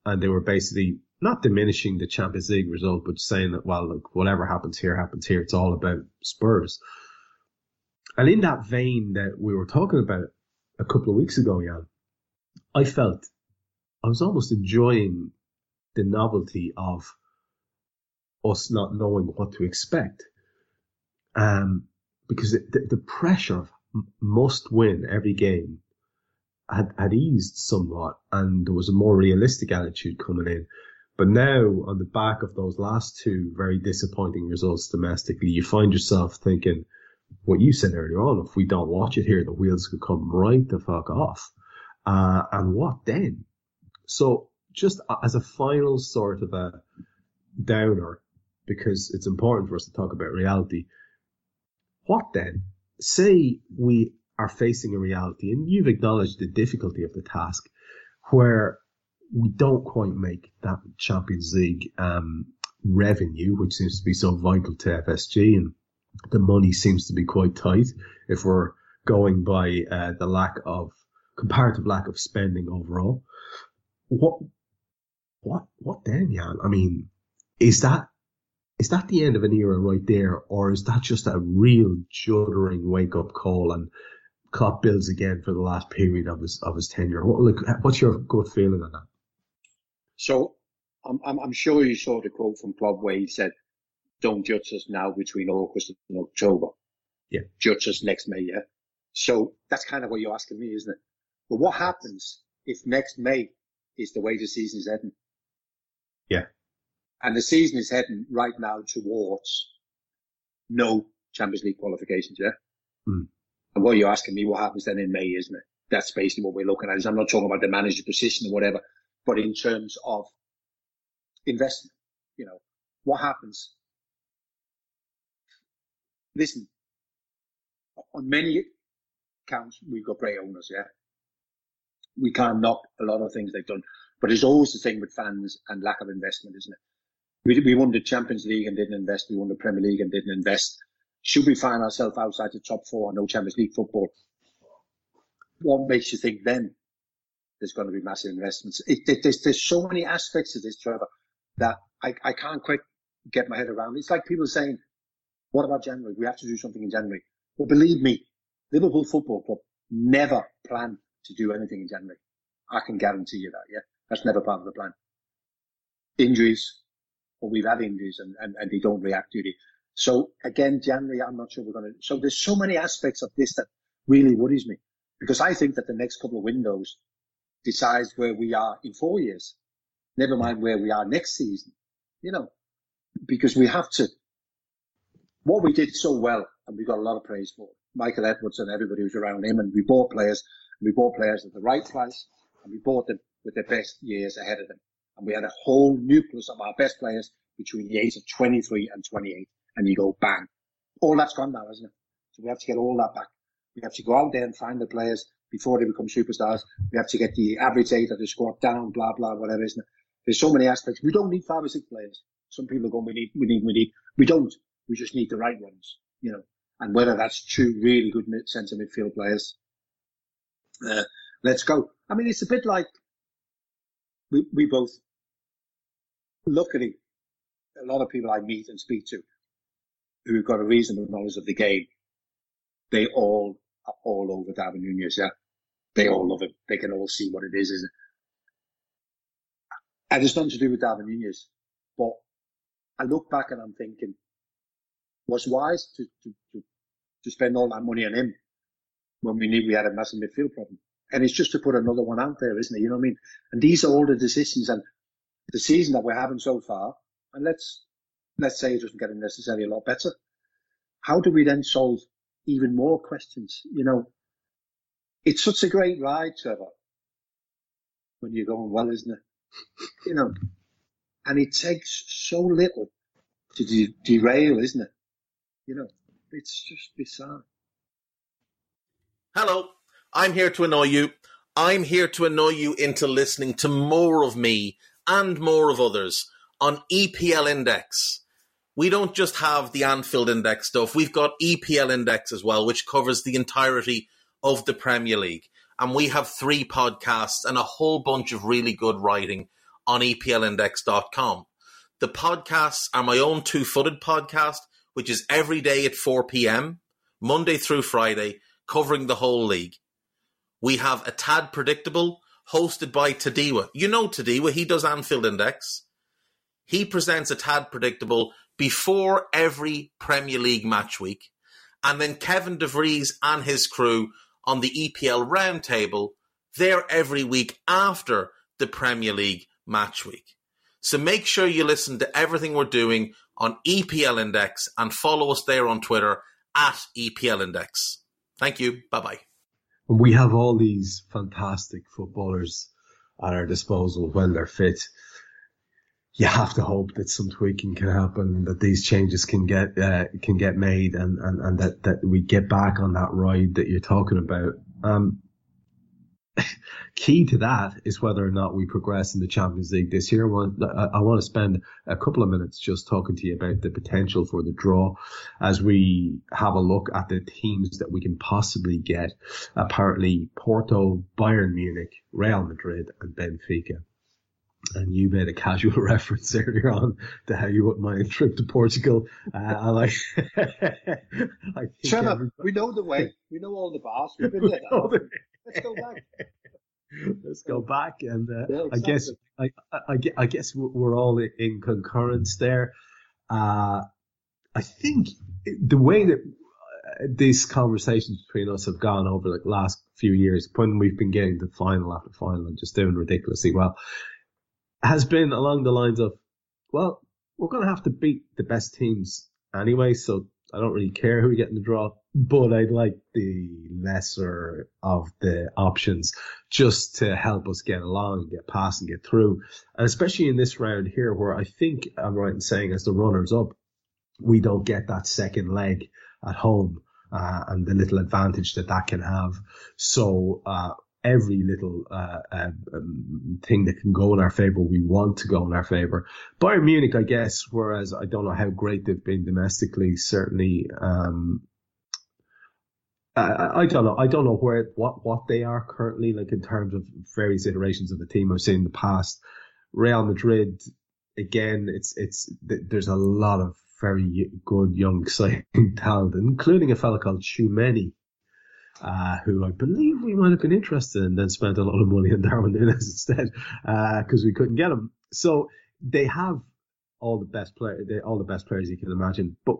and they were basically not diminishing the Champions League result, but saying that well, look, whatever happens here happens here. It's all about Spurs. And in that vein that we were talking about a couple of weeks ago, Jan, I felt I was almost enjoying the novelty of us not knowing what to expect um, because the, the pressure of must win every game had, had eased somewhat and there was a more realistic attitude coming in. But now on the back of those last two very disappointing results domestically, you find yourself thinking what you said earlier on, if we don't watch it here, the wheels could come right the fuck off. Uh, and what then? So just as a final sort of a downer, because it's important for us to talk about reality, what then? Say we are facing a reality, and you've acknowledged the difficulty of the task, where we don't quite make that Champions League um, revenue, which seems to be so vital to FSG, and the money seems to be quite tight if we're going by uh, the lack of comparative lack of spending overall. What, what, what then, Jan? I mean, is that is that the end of an era right there, or is that just a real juddering wake up call and Klopp builds again for the last period of his of his tenure? What, what's your good feeling on that? So I'm, I'm, I'm sure you saw the quote from Klopp where he said, "Don't judge us now between August and October. Yeah, judge us next May." Yeah. So that's kind of what you're asking me, isn't it? But what happens if next May is the way the season is heading? Yeah. And the season is heading right now towards no Champions League qualifications, yeah? Mm. And what you're asking me, what happens then in May, isn't it? That's basically what we're looking at. I'm not talking about the manager position or whatever, but in terms of investment, you know, what happens? Listen, on many counts, we've got great owners, yeah? We can't knock a lot of things they've done, but there's always the thing with fans and lack of investment, isn't it? We, we won the Champions League and didn't invest. We won the Premier League and didn't invest. Should we find ourselves outside the top four, and no Champions League football? What makes you think then there's going to be massive investments. It, it, there's, there's so many aspects of this, Trevor, that I, I can't quite get my head around. It's like people saying, what about January? We have to do something in January. But believe me, Liverpool Football Club never plan to do anything in January. I can guarantee you that, yeah? That's never part of the plan. Injuries, or we've had injuries and, and, and they don't react to it. So again, January, I'm not sure we're going to, so there's so many aspects of this that really worries me because I think that the next couple of windows decides where we are in four years. Never mind where we are next season, you know, because we have to, what we did so well and we got a lot of praise for Michael Edwards and everybody who's around him and we bought players, and we bought players at the right price and we bought them with their best years ahead of them. And we had a whole nucleus of our best players between the age of 23 and 28. And you go bang. All that's gone now, isn't it? So we have to get all that back. We have to go out there and find the players before they become superstars. We have to get the average age of the squad down, blah, blah, whatever, isn't it? There's so many aspects. We don't need five or six players. Some people are going, we need, we need, we need. We don't. We just need the right ones, you know. And whether that's two really good centre midfield players, uh, let's go. I mean, it's a bit like we, we both luckily, a lot of people I meet and speak to who've got a reasonable knowledge of the game, they all are all over Darwin Núñez, yeah. They all love him. They can all see what it is, isn't it? And it's nothing to do with Darwin Núñez. But I look back and I'm thinking, was wise to, to, to, to spend all that money on him when we knew we had a massive midfield problem. And it's just to put another one out there, isn't it? You know what I mean? And these are all the decisions. And the season that we're having so far, and let's let's say it doesn't get necessarily a lot better. How do we then solve even more questions? You know, it's such a great ride, Trevor, when you're going well, isn't it? you know, and it takes so little to de- derail, isn't it? You know, it's just bizarre. Hello, I'm here to annoy you. I'm here to annoy you into listening to more of me and more of others on EPL Index. We don't just have the Anfield Index stuff, we've got EPL Index as well, which covers the entirety of the Premier League. And we have three podcasts and a whole bunch of really good writing on EPLindex.com. The podcasts are my own two footed podcast, which is every day at 4 p.m., Monday through Friday, covering the whole league. We have a tad predictable, hosted by Tadiwa. You know Tadiwa, he does Anfield Index. He presents a tad predictable before every Premier League match week. And then Kevin DeVries and his crew on the EPL roundtable, they're every week after the Premier League match week. So make sure you listen to everything we're doing on EPL Index and follow us there on Twitter at EPL Index. Thank you. Bye bye we have all these fantastic footballers at our disposal when they're fit. You have to hope that some tweaking can happen, that these changes can get uh, can get made, and, and, and that, that we get back on that ride that you're talking about. Um, key to that is whether or not we progress in the Champions League this year. I want to spend a couple of minutes just talking to you about the potential for the draw as we have a look at the teams that we can possibly get. Apparently, Porto, Bayern Munich, Real Madrid, and Benfica. And you made a casual reference earlier on to how you wouldn't mind a trip to Portugal. Uh, I like. I Trevor, we know the way. We know all the bars. We've been there. Let's go back. Let's go back, and uh, yeah, exactly. I guess I, I, I, guess we're all in concurrence there. Uh, I think the way that uh, these conversations between us have gone over the last few years, when we've been getting to final after final and just doing ridiculously well, has been along the lines of, well, we're going to have to beat the best teams anyway, so I don't really care who we get in the draw but I'd like the lesser of the options just to help us get along and get past and get through. And especially in this round here, where I think I'm right in saying as the runners up, we don't get that second leg at home. Uh, and the little advantage that that can have. So, uh, every little uh, um, thing that can go in our favor, we want to go in our favor. Bayern Munich, I guess, whereas I don't know how great they've been domestically, certainly um, I, I don't know. I don't know where what what they are currently, like in terms of various iterations of the team I've seen in the past. Real Madrid, again, it's it's there's a lot of very good young exciting talent, including a fellow called Tchouameni, uh, who I believe we might have been interested in, then spent a lot of money on Darwin Núñez instead because uh, we couldn't get him. So they have all the best player, all the best players you can imagine, but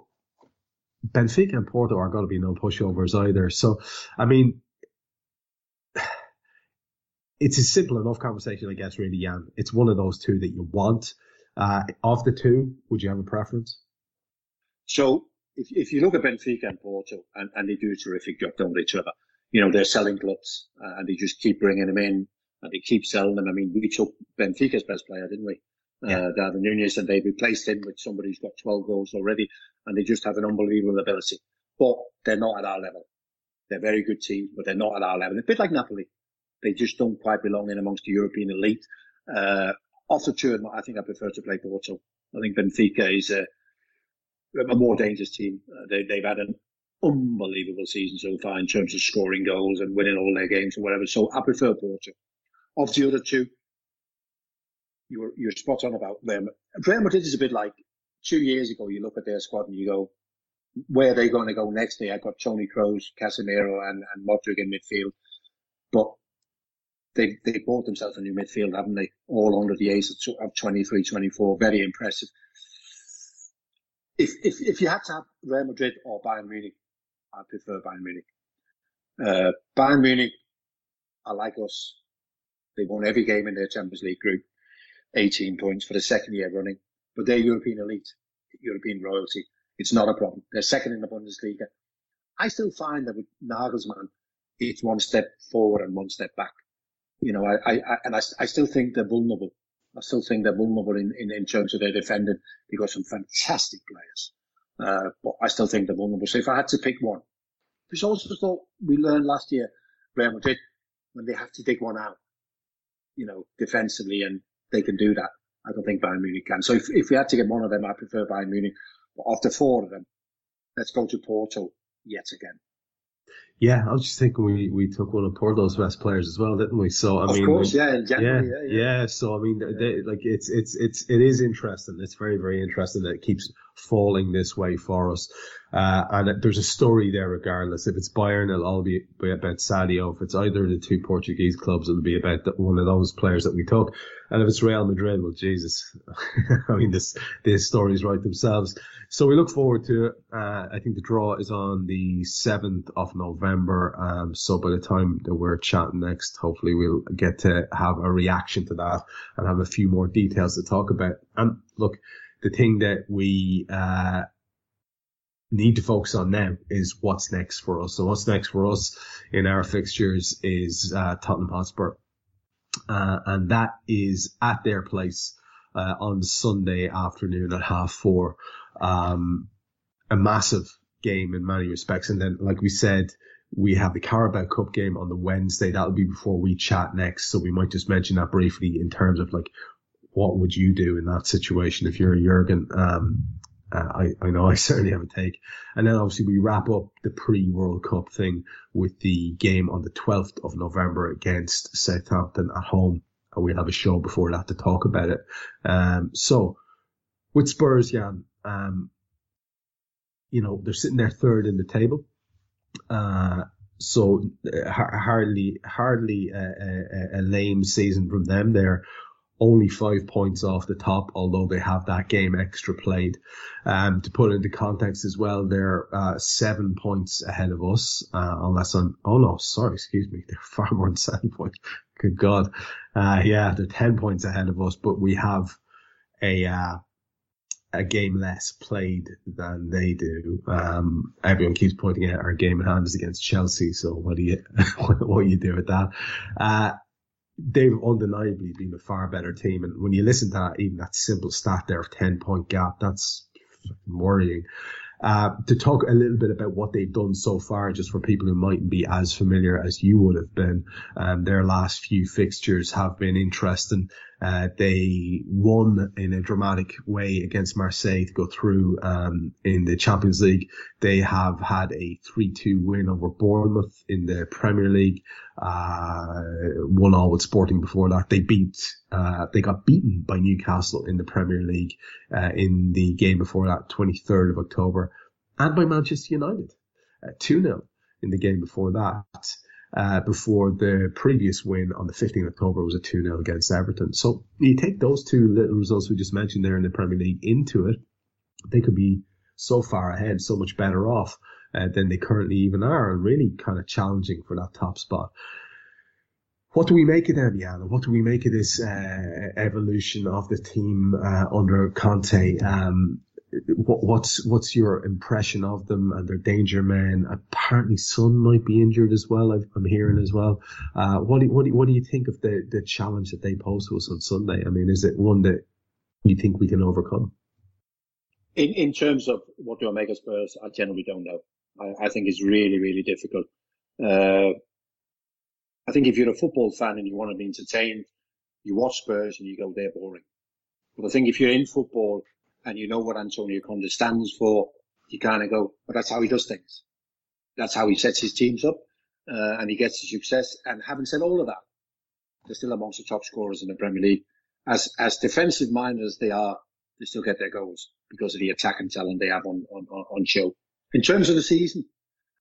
Benfica and Porto are going to be no pushovers either. So, I mean, it's a simple enough conversation, I guess, really, Jan. It's one of those two that you want. Uh, of the two, would you have a preference? So, if, if you look at Benfica and Porto, and, and they do a terrific job, don't they, Trevor? You know, they're selling clubs, uh, and they just keep bringing them in, and they keep selling them. I mean, we took Benfica's best player, didn't we? yeah. uh, Darwin Núñez, and they replaced him with somebody who's got 12 goals already, and they just have an unbelievable ability. But they're not at our level. They're very good teams, but they're not at our level. A bit like Napoli. They just don't quite belong in amongst the European elite. Uh, off the turn, I think I prefer to play Porto. I think Benfica is a, a more dangerous team. Uh, they, they've had an unbelievable season so far in terms of scoring goals and winning all their games or whatever. So I prefer Porto. Of the other two, you're you're spot on about them. Real Madrid is a bit like two years ago. You look at their squad and you go, where are they going to go next? They have got Toni Kroos, Casemiro, and and Modric in midfield, but they they bought themselves a new midfield, haven't they? All under the age of 23, 24. Very impressive. If if if you had to have Real Madrid or Bayern Munich, I prefer Bayern Munich. Uh, Bayern Munich, I like us. They won every game in their Champions League group. 18 points for the second year running, but they're European elite, European royalty. It's not a problem. They're second in the Bundesliga. I still find that with Nagelsmann, it's one step forward and one step back. You know, I, I, I and I, I still think they're vulnerable. I still think they're vulnerable in, in, in terms of their defending. They've got some fantastic players. Uh, but I still think they're vulnerable. So if I had to pick one, there's also thought we learned last year, Real Madrid, when they have to dig one out, you know, defensively and they can do that. I don't think Bayern Munich can. So if, if we had to get one of them, I prefer Bayern Munich. But after four of them, let's go to Porto yet again. Yeah, I was just thinking we, we took one of Porto's best players as well, didn't we? So I of mean, course, yeah, yeah, yeah, yeah, So I mean, they, like it's it's it's it is interesting. It's very very interesting that it keeps falling this way for us. Uh, and there's a story there regardless. If it's Bayern, it'll all be, be about Sadio. If it's either of the two Portuguese clubs, it'll be about the, one of those players that we took. And if it's Real Madrid, well, Jesus, I mean, this, these stories write themselves. So we look forward to it. Uh, I think the draw is on the 7th of November. Um, so by the time that we're chatting next, hopefully we'll get to have a reaction to that and have a few more details to talk about. And look, the thing that we, uh, need to focus on now is what's next for us. So what's next for us in our fixtures is uh, Tottenham Hotspur, uh, and that is at their place uh, on Sunday afternoon at half four. Um, a massive game in many respects, and then like we said. We have the Carabao Cup game on the Wednesday. That'll be before we chat next. So we might just mention that briefly in terms of like, what would you do in that situation if you're a Jurgen? Um, uh, I, I know I certainly have a take. And then obviously we wrap up the pre-World Cup thing with the game on the 12th of November against Southampton at home. And we'll have a show before that to talk about it. Um, so with Spurs, Jan, um, you know, they're sitting there third in the table. Uh, so uh, hardly, hardly a, a, a lame season from them there only five points off the top, although they have that game extra played. Um, to put it into context as well, they're uh, seven points ahead of us, uh, unless I'm, oh no, sorry, excuse me, they're far more than seven points. Good God. Uh, yeah, they're 10 points ahead of us, but we have a, uh, a game less played than they do. Um, everyone keeps pointing out our game in hand is against Chelsea. So what do you, what do you do with that? Uh, they've undeniably been a far better team. And when you listen to that, even that simple stat there of 10 point gap, that's worrying. Uh, to talk a little bit about what they've done so far, just for people who mightn't be as familiar as you would have been, um, their last few fixtures have been interesting. Uh, they won in a dramatic way against Marseille to go through um, in the Champions League. They have had a 3-2 win over Bournemouth in the Premier League. Uh, one all with Sporting before that. They beat, uh, they got beaten by Newcastle in the Premier League uh, in the game before that, 23rd of October, and by Manchester United, 2-0 uh, in the game before that uh, before the previous win on the 15th of October was a 2-0 against Everton. So you take those two little results we just mentioned there in the Premier League into it, they could be so far ahead, so much better off uh, than they currently even are, and really kind of challenging for that top spot. What do we make of them, Jan? What do we make of this uh, evolution of the team uh, under Conte? Um, what, what's what's your impression of them and their danger men? Apparently, Son might be injured as well. i am hearing as well. Uh, what do what do, what do you think of the the challenge that they pose to us on Sunday? I mean, is it one that you think we can overcome? In in terms of what do I make of Spurs, I generally don't know. I, I think it's really really difficult. Uh, I think if you're a football fan and you want to be entertained, you watch Spurs and you go, they're boring. But I think if you're in football and you know what Antonio Conte stands for, you kind of go, but that's how he does things. That's how he sets his teams up, uh, and he gets the success. And having said all of that, they're still amongst the top scorers in the Premier League. As as defensive minded as they are, they still get their goals because of the attacking talent they have on on, on show. In terms of the season,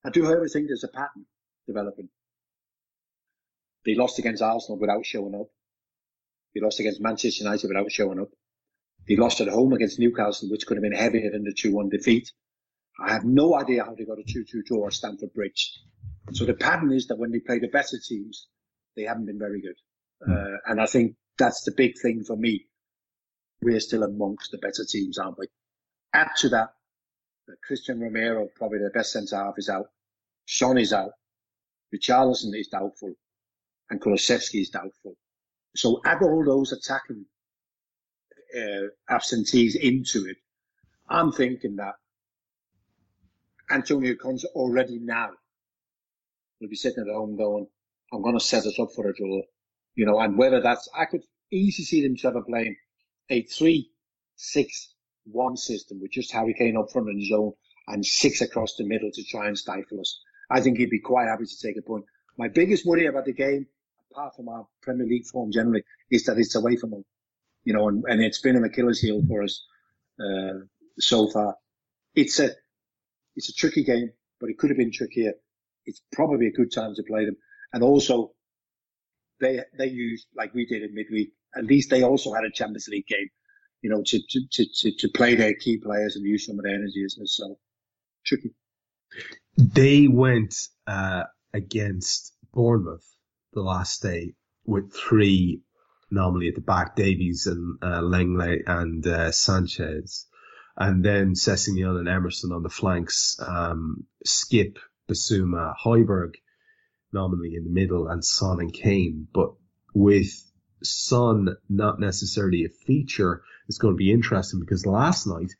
I do however think there's a pattern developing. They lost against Arsenal without showing up. They lost against Manchester United without showing up. They lost at home against Newcastle, which could have been heavier than the 2-1 defeat. I have no idea how they got a 2-2 draw at Stamford Bridge. So the pattern is that when they play the better teams, they haven't been very good. Mm. Uh, and I think that's the big thing for me. We're still amongst the better teams, aren't we? Add to that, Christian Romero, probably the best centre half, is out. Son is out. Richarlison is doubtful. And Kulusevski is doubtful. So add all those attacking uh, absentees into it, I'm thinking that Antonio Conte already now will be sitting at home going, I'm going to set us up for a draw. You know, and whether that's, I could easily see them Trevor playing a three, six, one system with just Harry Kane up front in his own and six across the middle to try and stifle us. I think he'd be quite happy to take a point. My biggest worry about the game, apart from our Premier League form generally, is that it's away from home you know, and, and it's been an Achilles heel for us uh, so far. It's a it's a tricky game, but it could have been trickier. It's probably a good time to play them, and also they they used like we did in midweek. At least they also had a Champions League game, you know, to to to to play their key players and use some of their energy, isn't? So tricky. They went uh, against Bournemouth the last day with three normally at the back, Davies and uh, Lenglet and uh, Sanchez, and then Sessegnon and Emerson on the flanks, um, Skipp, Bissouma, Højbjerg, nominally in the middle, and Son and Kane. But with Son not necessarily a feature, it's going to be interesting because last night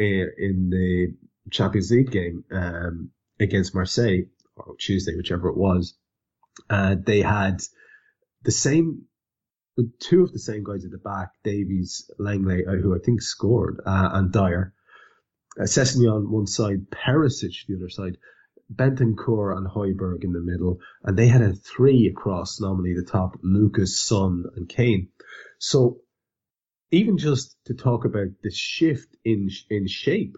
uh, in the Champions League game um, against Marseille, or Tuesday, whichever it was, uh, they had the same two of the same guys at the back, Davies, Lenglet, uh, who I think scored, uh, and Dier. Uh, Sessegnon on one side, Perisic the other side, Bentancur and Højbjerg in the middle, and they had a three across, normally the top, Lucas, Son, and Kane. So even just to talk about the shift in in shape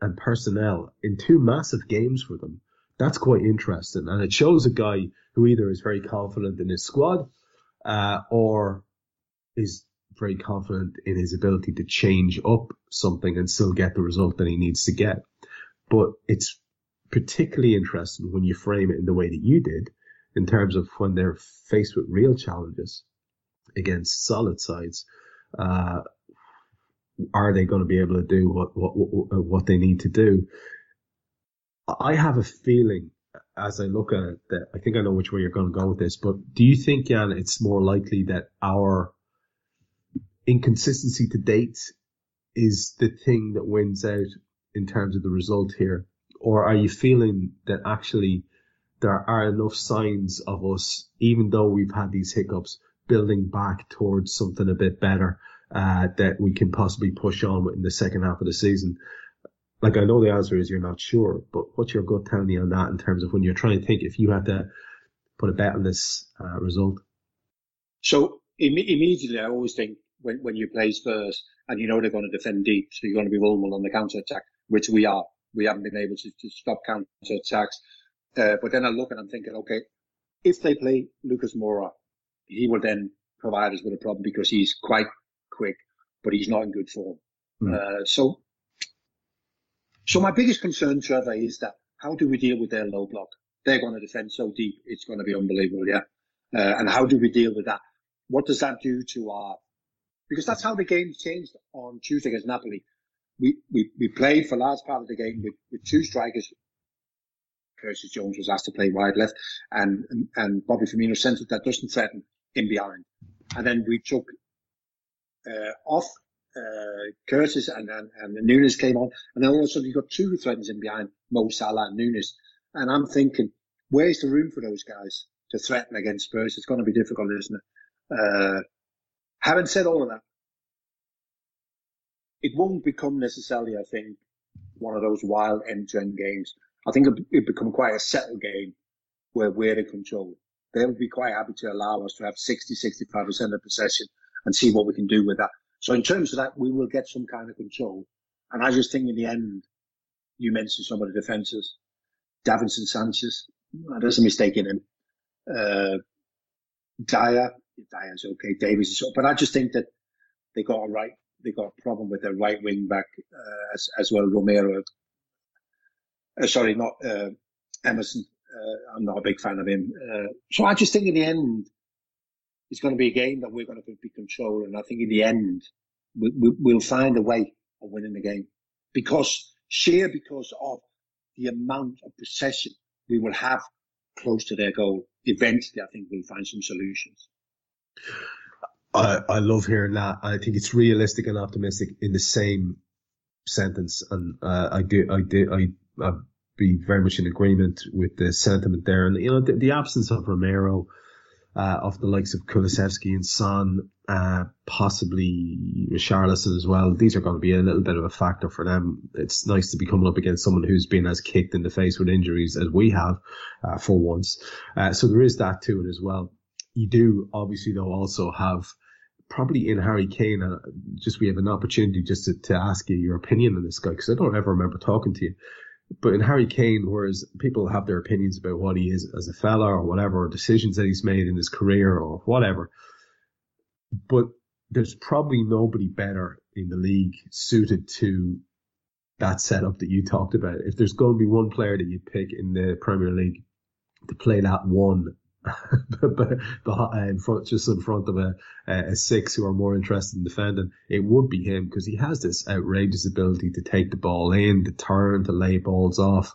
and personnel in two massive games for them, that's quite interesting, and it shows a guy who either is very confident in his squad uh, or is very confident in his ability to change up something and still get the result that he needs to get. But it's particularly interesting when you frame it in the way that you did, in terms of when they're faced with real challenges against solid sides. Uh, are they going to be able to do what, what, what, what they need to do? I have a feeling as I look at it, that I think I know which way you're going to go with this, but do you think, Jan, it's more likely that our inconsistency to date is the thing that wins out in terms of the result here, or are you feeling that actually there are enough signs of us, even though we've had these hiccups, building back towards something a bit better uh, that we can possibly push on in the second half of the season? Like I know the answer is you're not sure, but what's your gut telling you on that in terms of when you're trying to think if you had to put a bet on this uh, result? So Im- immediately, I always think when, when you play Spurs and you know they're going to defend deep, so you're going to be vulnerable on the counter attack, which we are. We haven't been able to, to stop counter attacks. Uh, but then I look and I'm thinking, okay, if they play Lucas Moura, he will then provide us with a problem because he's quite quick, but he's not in good form. Mm. Uh, so, so my biggest concern, Trevor, is that how do we deal with their low block? They're going to defend so deep, it's going to be unbelievable, yeah. Uh, and how do we deal with that? What does that do to our? Because that's how the game changed on Tuesday against Napoli. We we we played for large part of the game with, with two strikers. Curtis Jones was asked to play wide left, and and, and Bobby Firmino centered that doesn't threaten in behind. And then we took uh, off uh, Curtis and, and, and Núñez came on. And then all of a sudden you've got two threats in behind Mo Salah and Núñez. And I'm thinking, where's the room for those guys to threaten against Spurs? It's going to be difficult, isn't it? Uh, having said all of that, it won't become necessarily, I think, one of those wild end-to-end games. I think it, it become quite a settled game where we're in control. They'll be quite happy to allow us to have 60, 65% of possession and see what we can do with that. So in terms of that, we will get some kind of control. And I just think in the end, you mentioned some of the defences. Davinson Sanchez, there's a mistake in him. Uh, Dier, Dier's okay. Davies is, but I just think that they got a right, they got a problem with their right wing back, uh, as, as well. Romero, uh, sorry, not, uh, Emerson. Uh, I'm not a big fan of him. Uh, so I just think in the end, it's going to be a game that we're going to be controlling. I think in the end, we, we, we'll find a way of winning the game because sheer because of the amount of possession we will have close to their goal. Eventually, I think we'll find some solutions. I, I love hearing that. I think it's realistic and optimistic in the same sentence, and uh, I do, I do, I, I'd be very much in agreement with the sentiment there. And you know, the, the absence of Romero, uh, the likes of Kulusevski and Son, uh, possibly Richarlison as well. These are going to be a little bit of a factor for them. It's nice to be coming up against someone who's been as kicked in the face with injuries as we have, uh, for once. Uh, so there is that to it as well. You do obviously though also have probably in Harry Kane, uh, just we have an opportunity just to, to ask you your opinion on this guy because I don't ever remember talking to you. But in Harry Kane, whereas people have their opinions about what he is as a fella or whatever, or decisions that he's made in his career or whatever, but there's probably nobody better in the league suited to that setup that you talked about. If there's going to be one player that you pick in the Premier League to play that one in front, just in front of a, a six who are more interested in defending, it would be him because he has this outrageous ability to take the ball in, to turn, to lay balls off.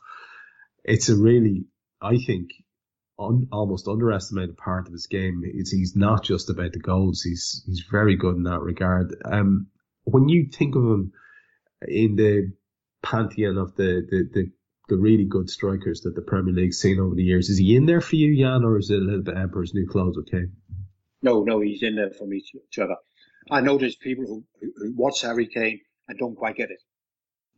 It's a really, I think, un, almost underestimated part of his game. It's, he's not just about the goals. He's he's very good in that regard. Um, when you think of him in the pantheon of the, the, the the really good strikers that the Premier League's seen over the years. Is he in there for you, Jan, or is it a little bit Emperor's New Clothes okay? No, no, he's in there for me, Trevor. I know there's people who, who watch Harry Kane and don't quite get it.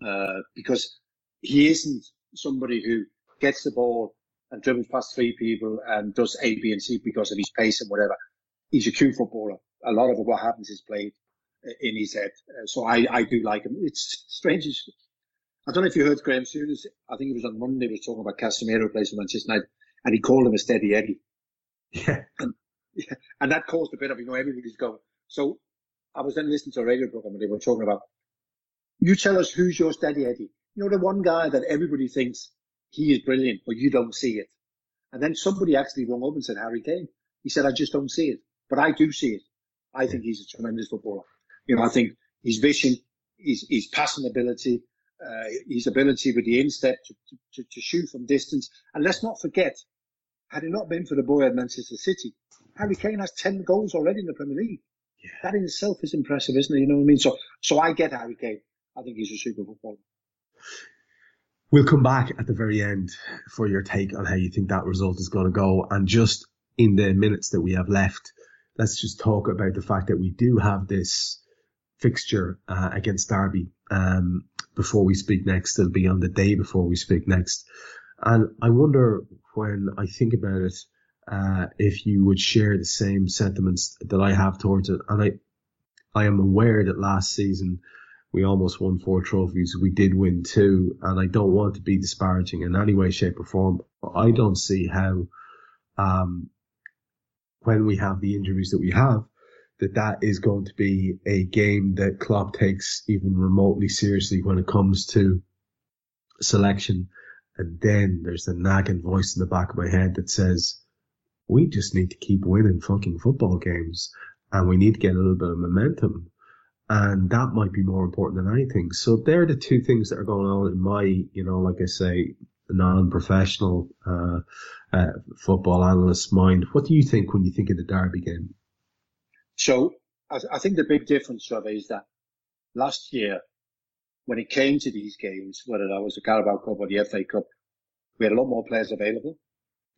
Uh, because he isn't somebody who gets the ball and dribbles past three people and does A, B, and C because of his pace and whatever. He's a true footballer. A lot of what happens is played in his head. Uh, so I, I do like him. It's strange. I don't know if you heard Graham Souness. I think it was on Monday. He was talking about Casemiro plays for Manchester United, and he called him a steady Eddie. Yeah. And, yeah, and that caused a bit of, you know, everybody's going. So I was then listening to a radio program and they were talking about, you tell us who's your steady Eddie. You know, the one guy that everybody thinks he is brilliant, but you don't see it. And then somebody actually rung up and said, Harry Kane. He said, I just don't see it, but I do see it. I think he's a tremendous footballer. You know, I think his vision, his, his passing ability, uh, his ability with the instep to, to, to, shoot from distance. And let's not forget, had it not been for the boy at Manchester City, Harry Kane has 10 goals already in the Premier League. Yeah. That in itself is impressive, isn't it? You know what I mean? So, so I get Harry Kane. I think he's a super footballer. We'll come back at the very end for your take on how you think that result is going to go. And just in the minutes that we have left, let's just talk about the fact that we do have this fixture uh, against Derby um, before we speak next. It'll be on the day before we speak next. And I wonder when I think about it, uh, if you would share the same sentiments that I have towards it. And I, I am aware that last season we almost won four trophies. We did win two, and I don't want to be disparaging in any way, shape, or form. But I don't see how, um, when we have the injuries that we have, that that is going to be a game that Klopp takes even remotely seriously when it comes to selection. And then there's the nagging voice in the back of my head that says, we just need to keep winning fucking football games and we need to get a little bit of momentum and that might be more important than anything. So they're the two things that are going on in my, you know, like I say, non-professional uh, uh, football analyst mind. What do you think when you think of the Derby game? So I, I think the big difference, Trevor, is that last year when it came to these games, whether that was the Carabao Cup or the FA Cup, we had a lot more players available.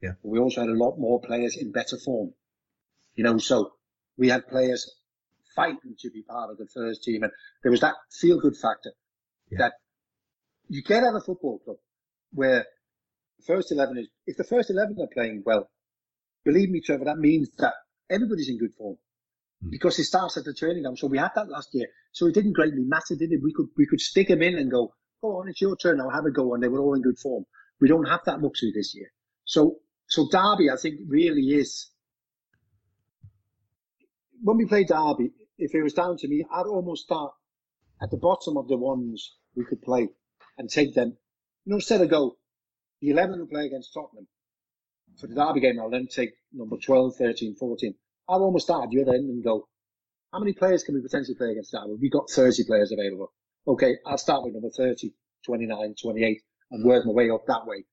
Yeah. We also had a lot more players in better form. You know, so we had players fighting to be part of the first team. And there was that feel good factor yeah. that you get at a football club where the first 11 is, if the first 11 are playing well, believe me, Trevor, that means that everybody's in good form. Hmm. because he starts at the training ground. So we had that last year. So it didn't greatly matter, did it? We could, we could stick him in and go, go on, it's your turn now, have a go. And they were all in good form. We don't have that luxury this year. So, so Derby, I think really is, when we play Derby, if it was down to me, I'd almost start at the bottom of the ones we could play and take them. You know, instead of go, the 11 who play against Tottenham for the Derby game, I'll then take number 12, 13, 14. I'll almost start at the other end and go, how many players can we potentially play against Derby? We've got 30 players available. Okay, I'll start with number 30, 29, 28 and work my way up that way.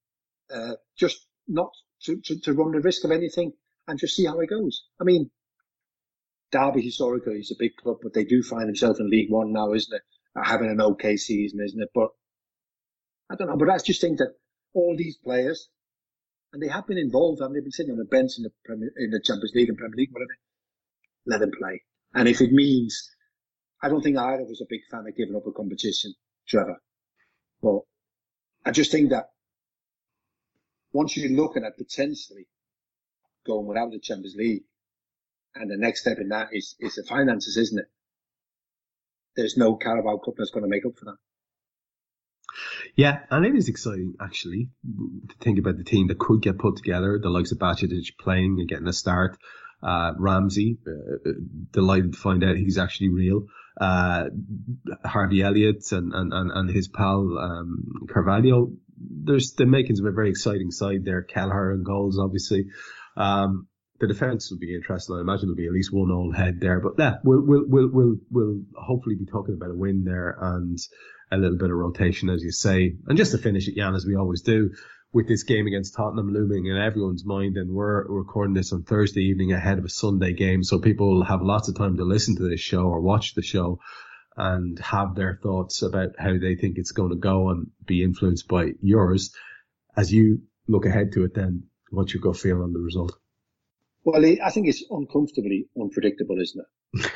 Uh, just not to, to, to run the risk of anything and just see how it goes. I mean, Derby historically is a big club, but they do find themselves in League One now, isn't it? Having an okay season, isn't it? But I don't know. But I just think that all these players, and they have been involved, haven't they? Been sitting on the bench in the Premier, in the Champions League and Premier League, whatever. Let them play. And if it means, I don't think either was a big fan of giving up a competition, Trevor. But I just think that once you're looking at potentially going without the Champions League, and the next step in that is, is the finances, isn't it? There's no Carabao Cup that's going to make up for that. Yeah, and it is exciting actually to think about the team that could get put together. The likes of Bajcetic playing and getting a start. Uh, Ramsey, uh, delighted to find out he's actually real. Uh, Harvey Elliott and, and, and, and his pal um, Carvalho. There's the makings of a very exciting side there. Kelleher and goals, obviously. Um, the defence will be interesting. I imagine there'll be at least one old head there. But yeah, we'll we'll we'll we'll, we'll hopefully be talking about a win there and a little bit of rotation, as you say. And just to finish it, Jan, as we always do, with this game against Tottenham looming in everyone's mind, and we're recording this on Thursday evening ahead of a Sunday game, so people will have lots of time to listen to this show or watch the show and have their thoughts about how they think it's going to go and be influenced by yours. As you look ahead to it, then what's your gut feel on the result? Well, I think it's uncomfortably unpredictable, isn't it?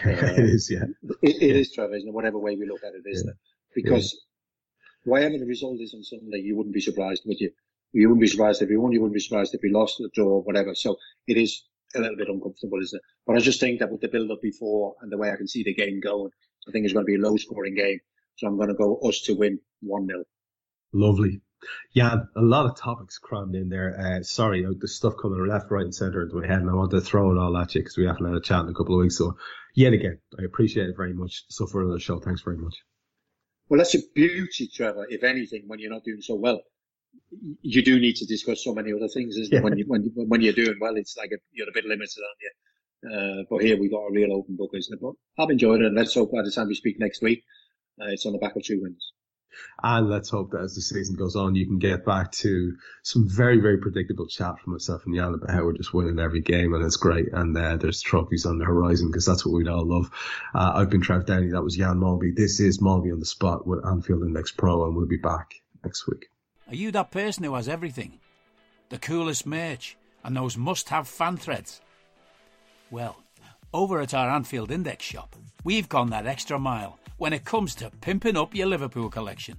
Uh, it is, yeah. It, it yeah. is, Trevor, isn't it? Whatever way we look at it, isn't yeah. it? Because yeah. whatever the result is on Sunday, you wouldn't be surprised, would you? You wouldn't be surprised if we won, you wouldn't be surprised if we lost, the draw, whatever. So it is a little bit uncomfortable, isn't it? But I just think that with the build up before and the way I can see the game going, I think it's going to be a low scoring game. So I'm going to go us to win 1 0. Lovely. Yeah, a lot of topics crammed in there. Uh, sorry, uh, the stuff coming left, right, and centre into my head, and I want to throw it all at you because we haven't had a chat in a couple of weeks. So, yet again, I appreciate it very much. So, for another show, thanks very much. Well, that's a beauty, Trevor. If anything, when you're not doing so well, you do need to discuss so many other things, isn't yeah. it? When you when when you're doing well, it's like a, you're a bit limited, aren't you? Uh, but here we've got a real open book, isn't it? But I've enjoyed it, and let's hope by the time we speak next week, uh, it's on the back of two wins. And let's hope that as the season goes on, you can get back to some very, very predictable chat from myself and Jan about how we're just winning every game and it's great. And uh, there's trophies on the horizon because that's what we'd all love. Uh, I've been Trev Downey. That was Jan Molby. This is Molby on the spot with Anfield Index Pro and we'll be back next week. Are you that person who has everything? The coolest merch and those must have fan threads? Well, over at our Anfield Index shop, we've gone that extra mile when it comes to pimping up your Liverpool collection.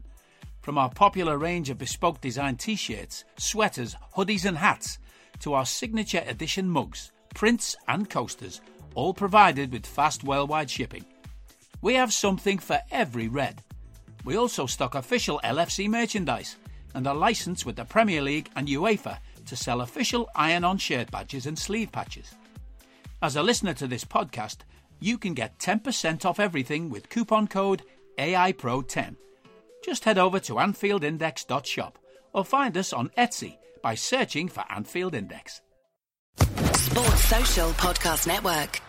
From our popular range of bespoke design t shirts, sweaters, hoodies, and hats, to our signature edition mugs, prints, and coasters, all provided with fast worldwide shipping. We have something for every red. We also stock official LFC merchandise and are licensed with the Premier League and UEFA to sell official iron on shirt badges and sleeve patches. As a listener to this podcast, you can get 10% off everything with coupon code AIPRO10. Just head over to AnfieldIndex.shop or find us on Etsy by searching for Anfield Index. Sports Social Podcast Network.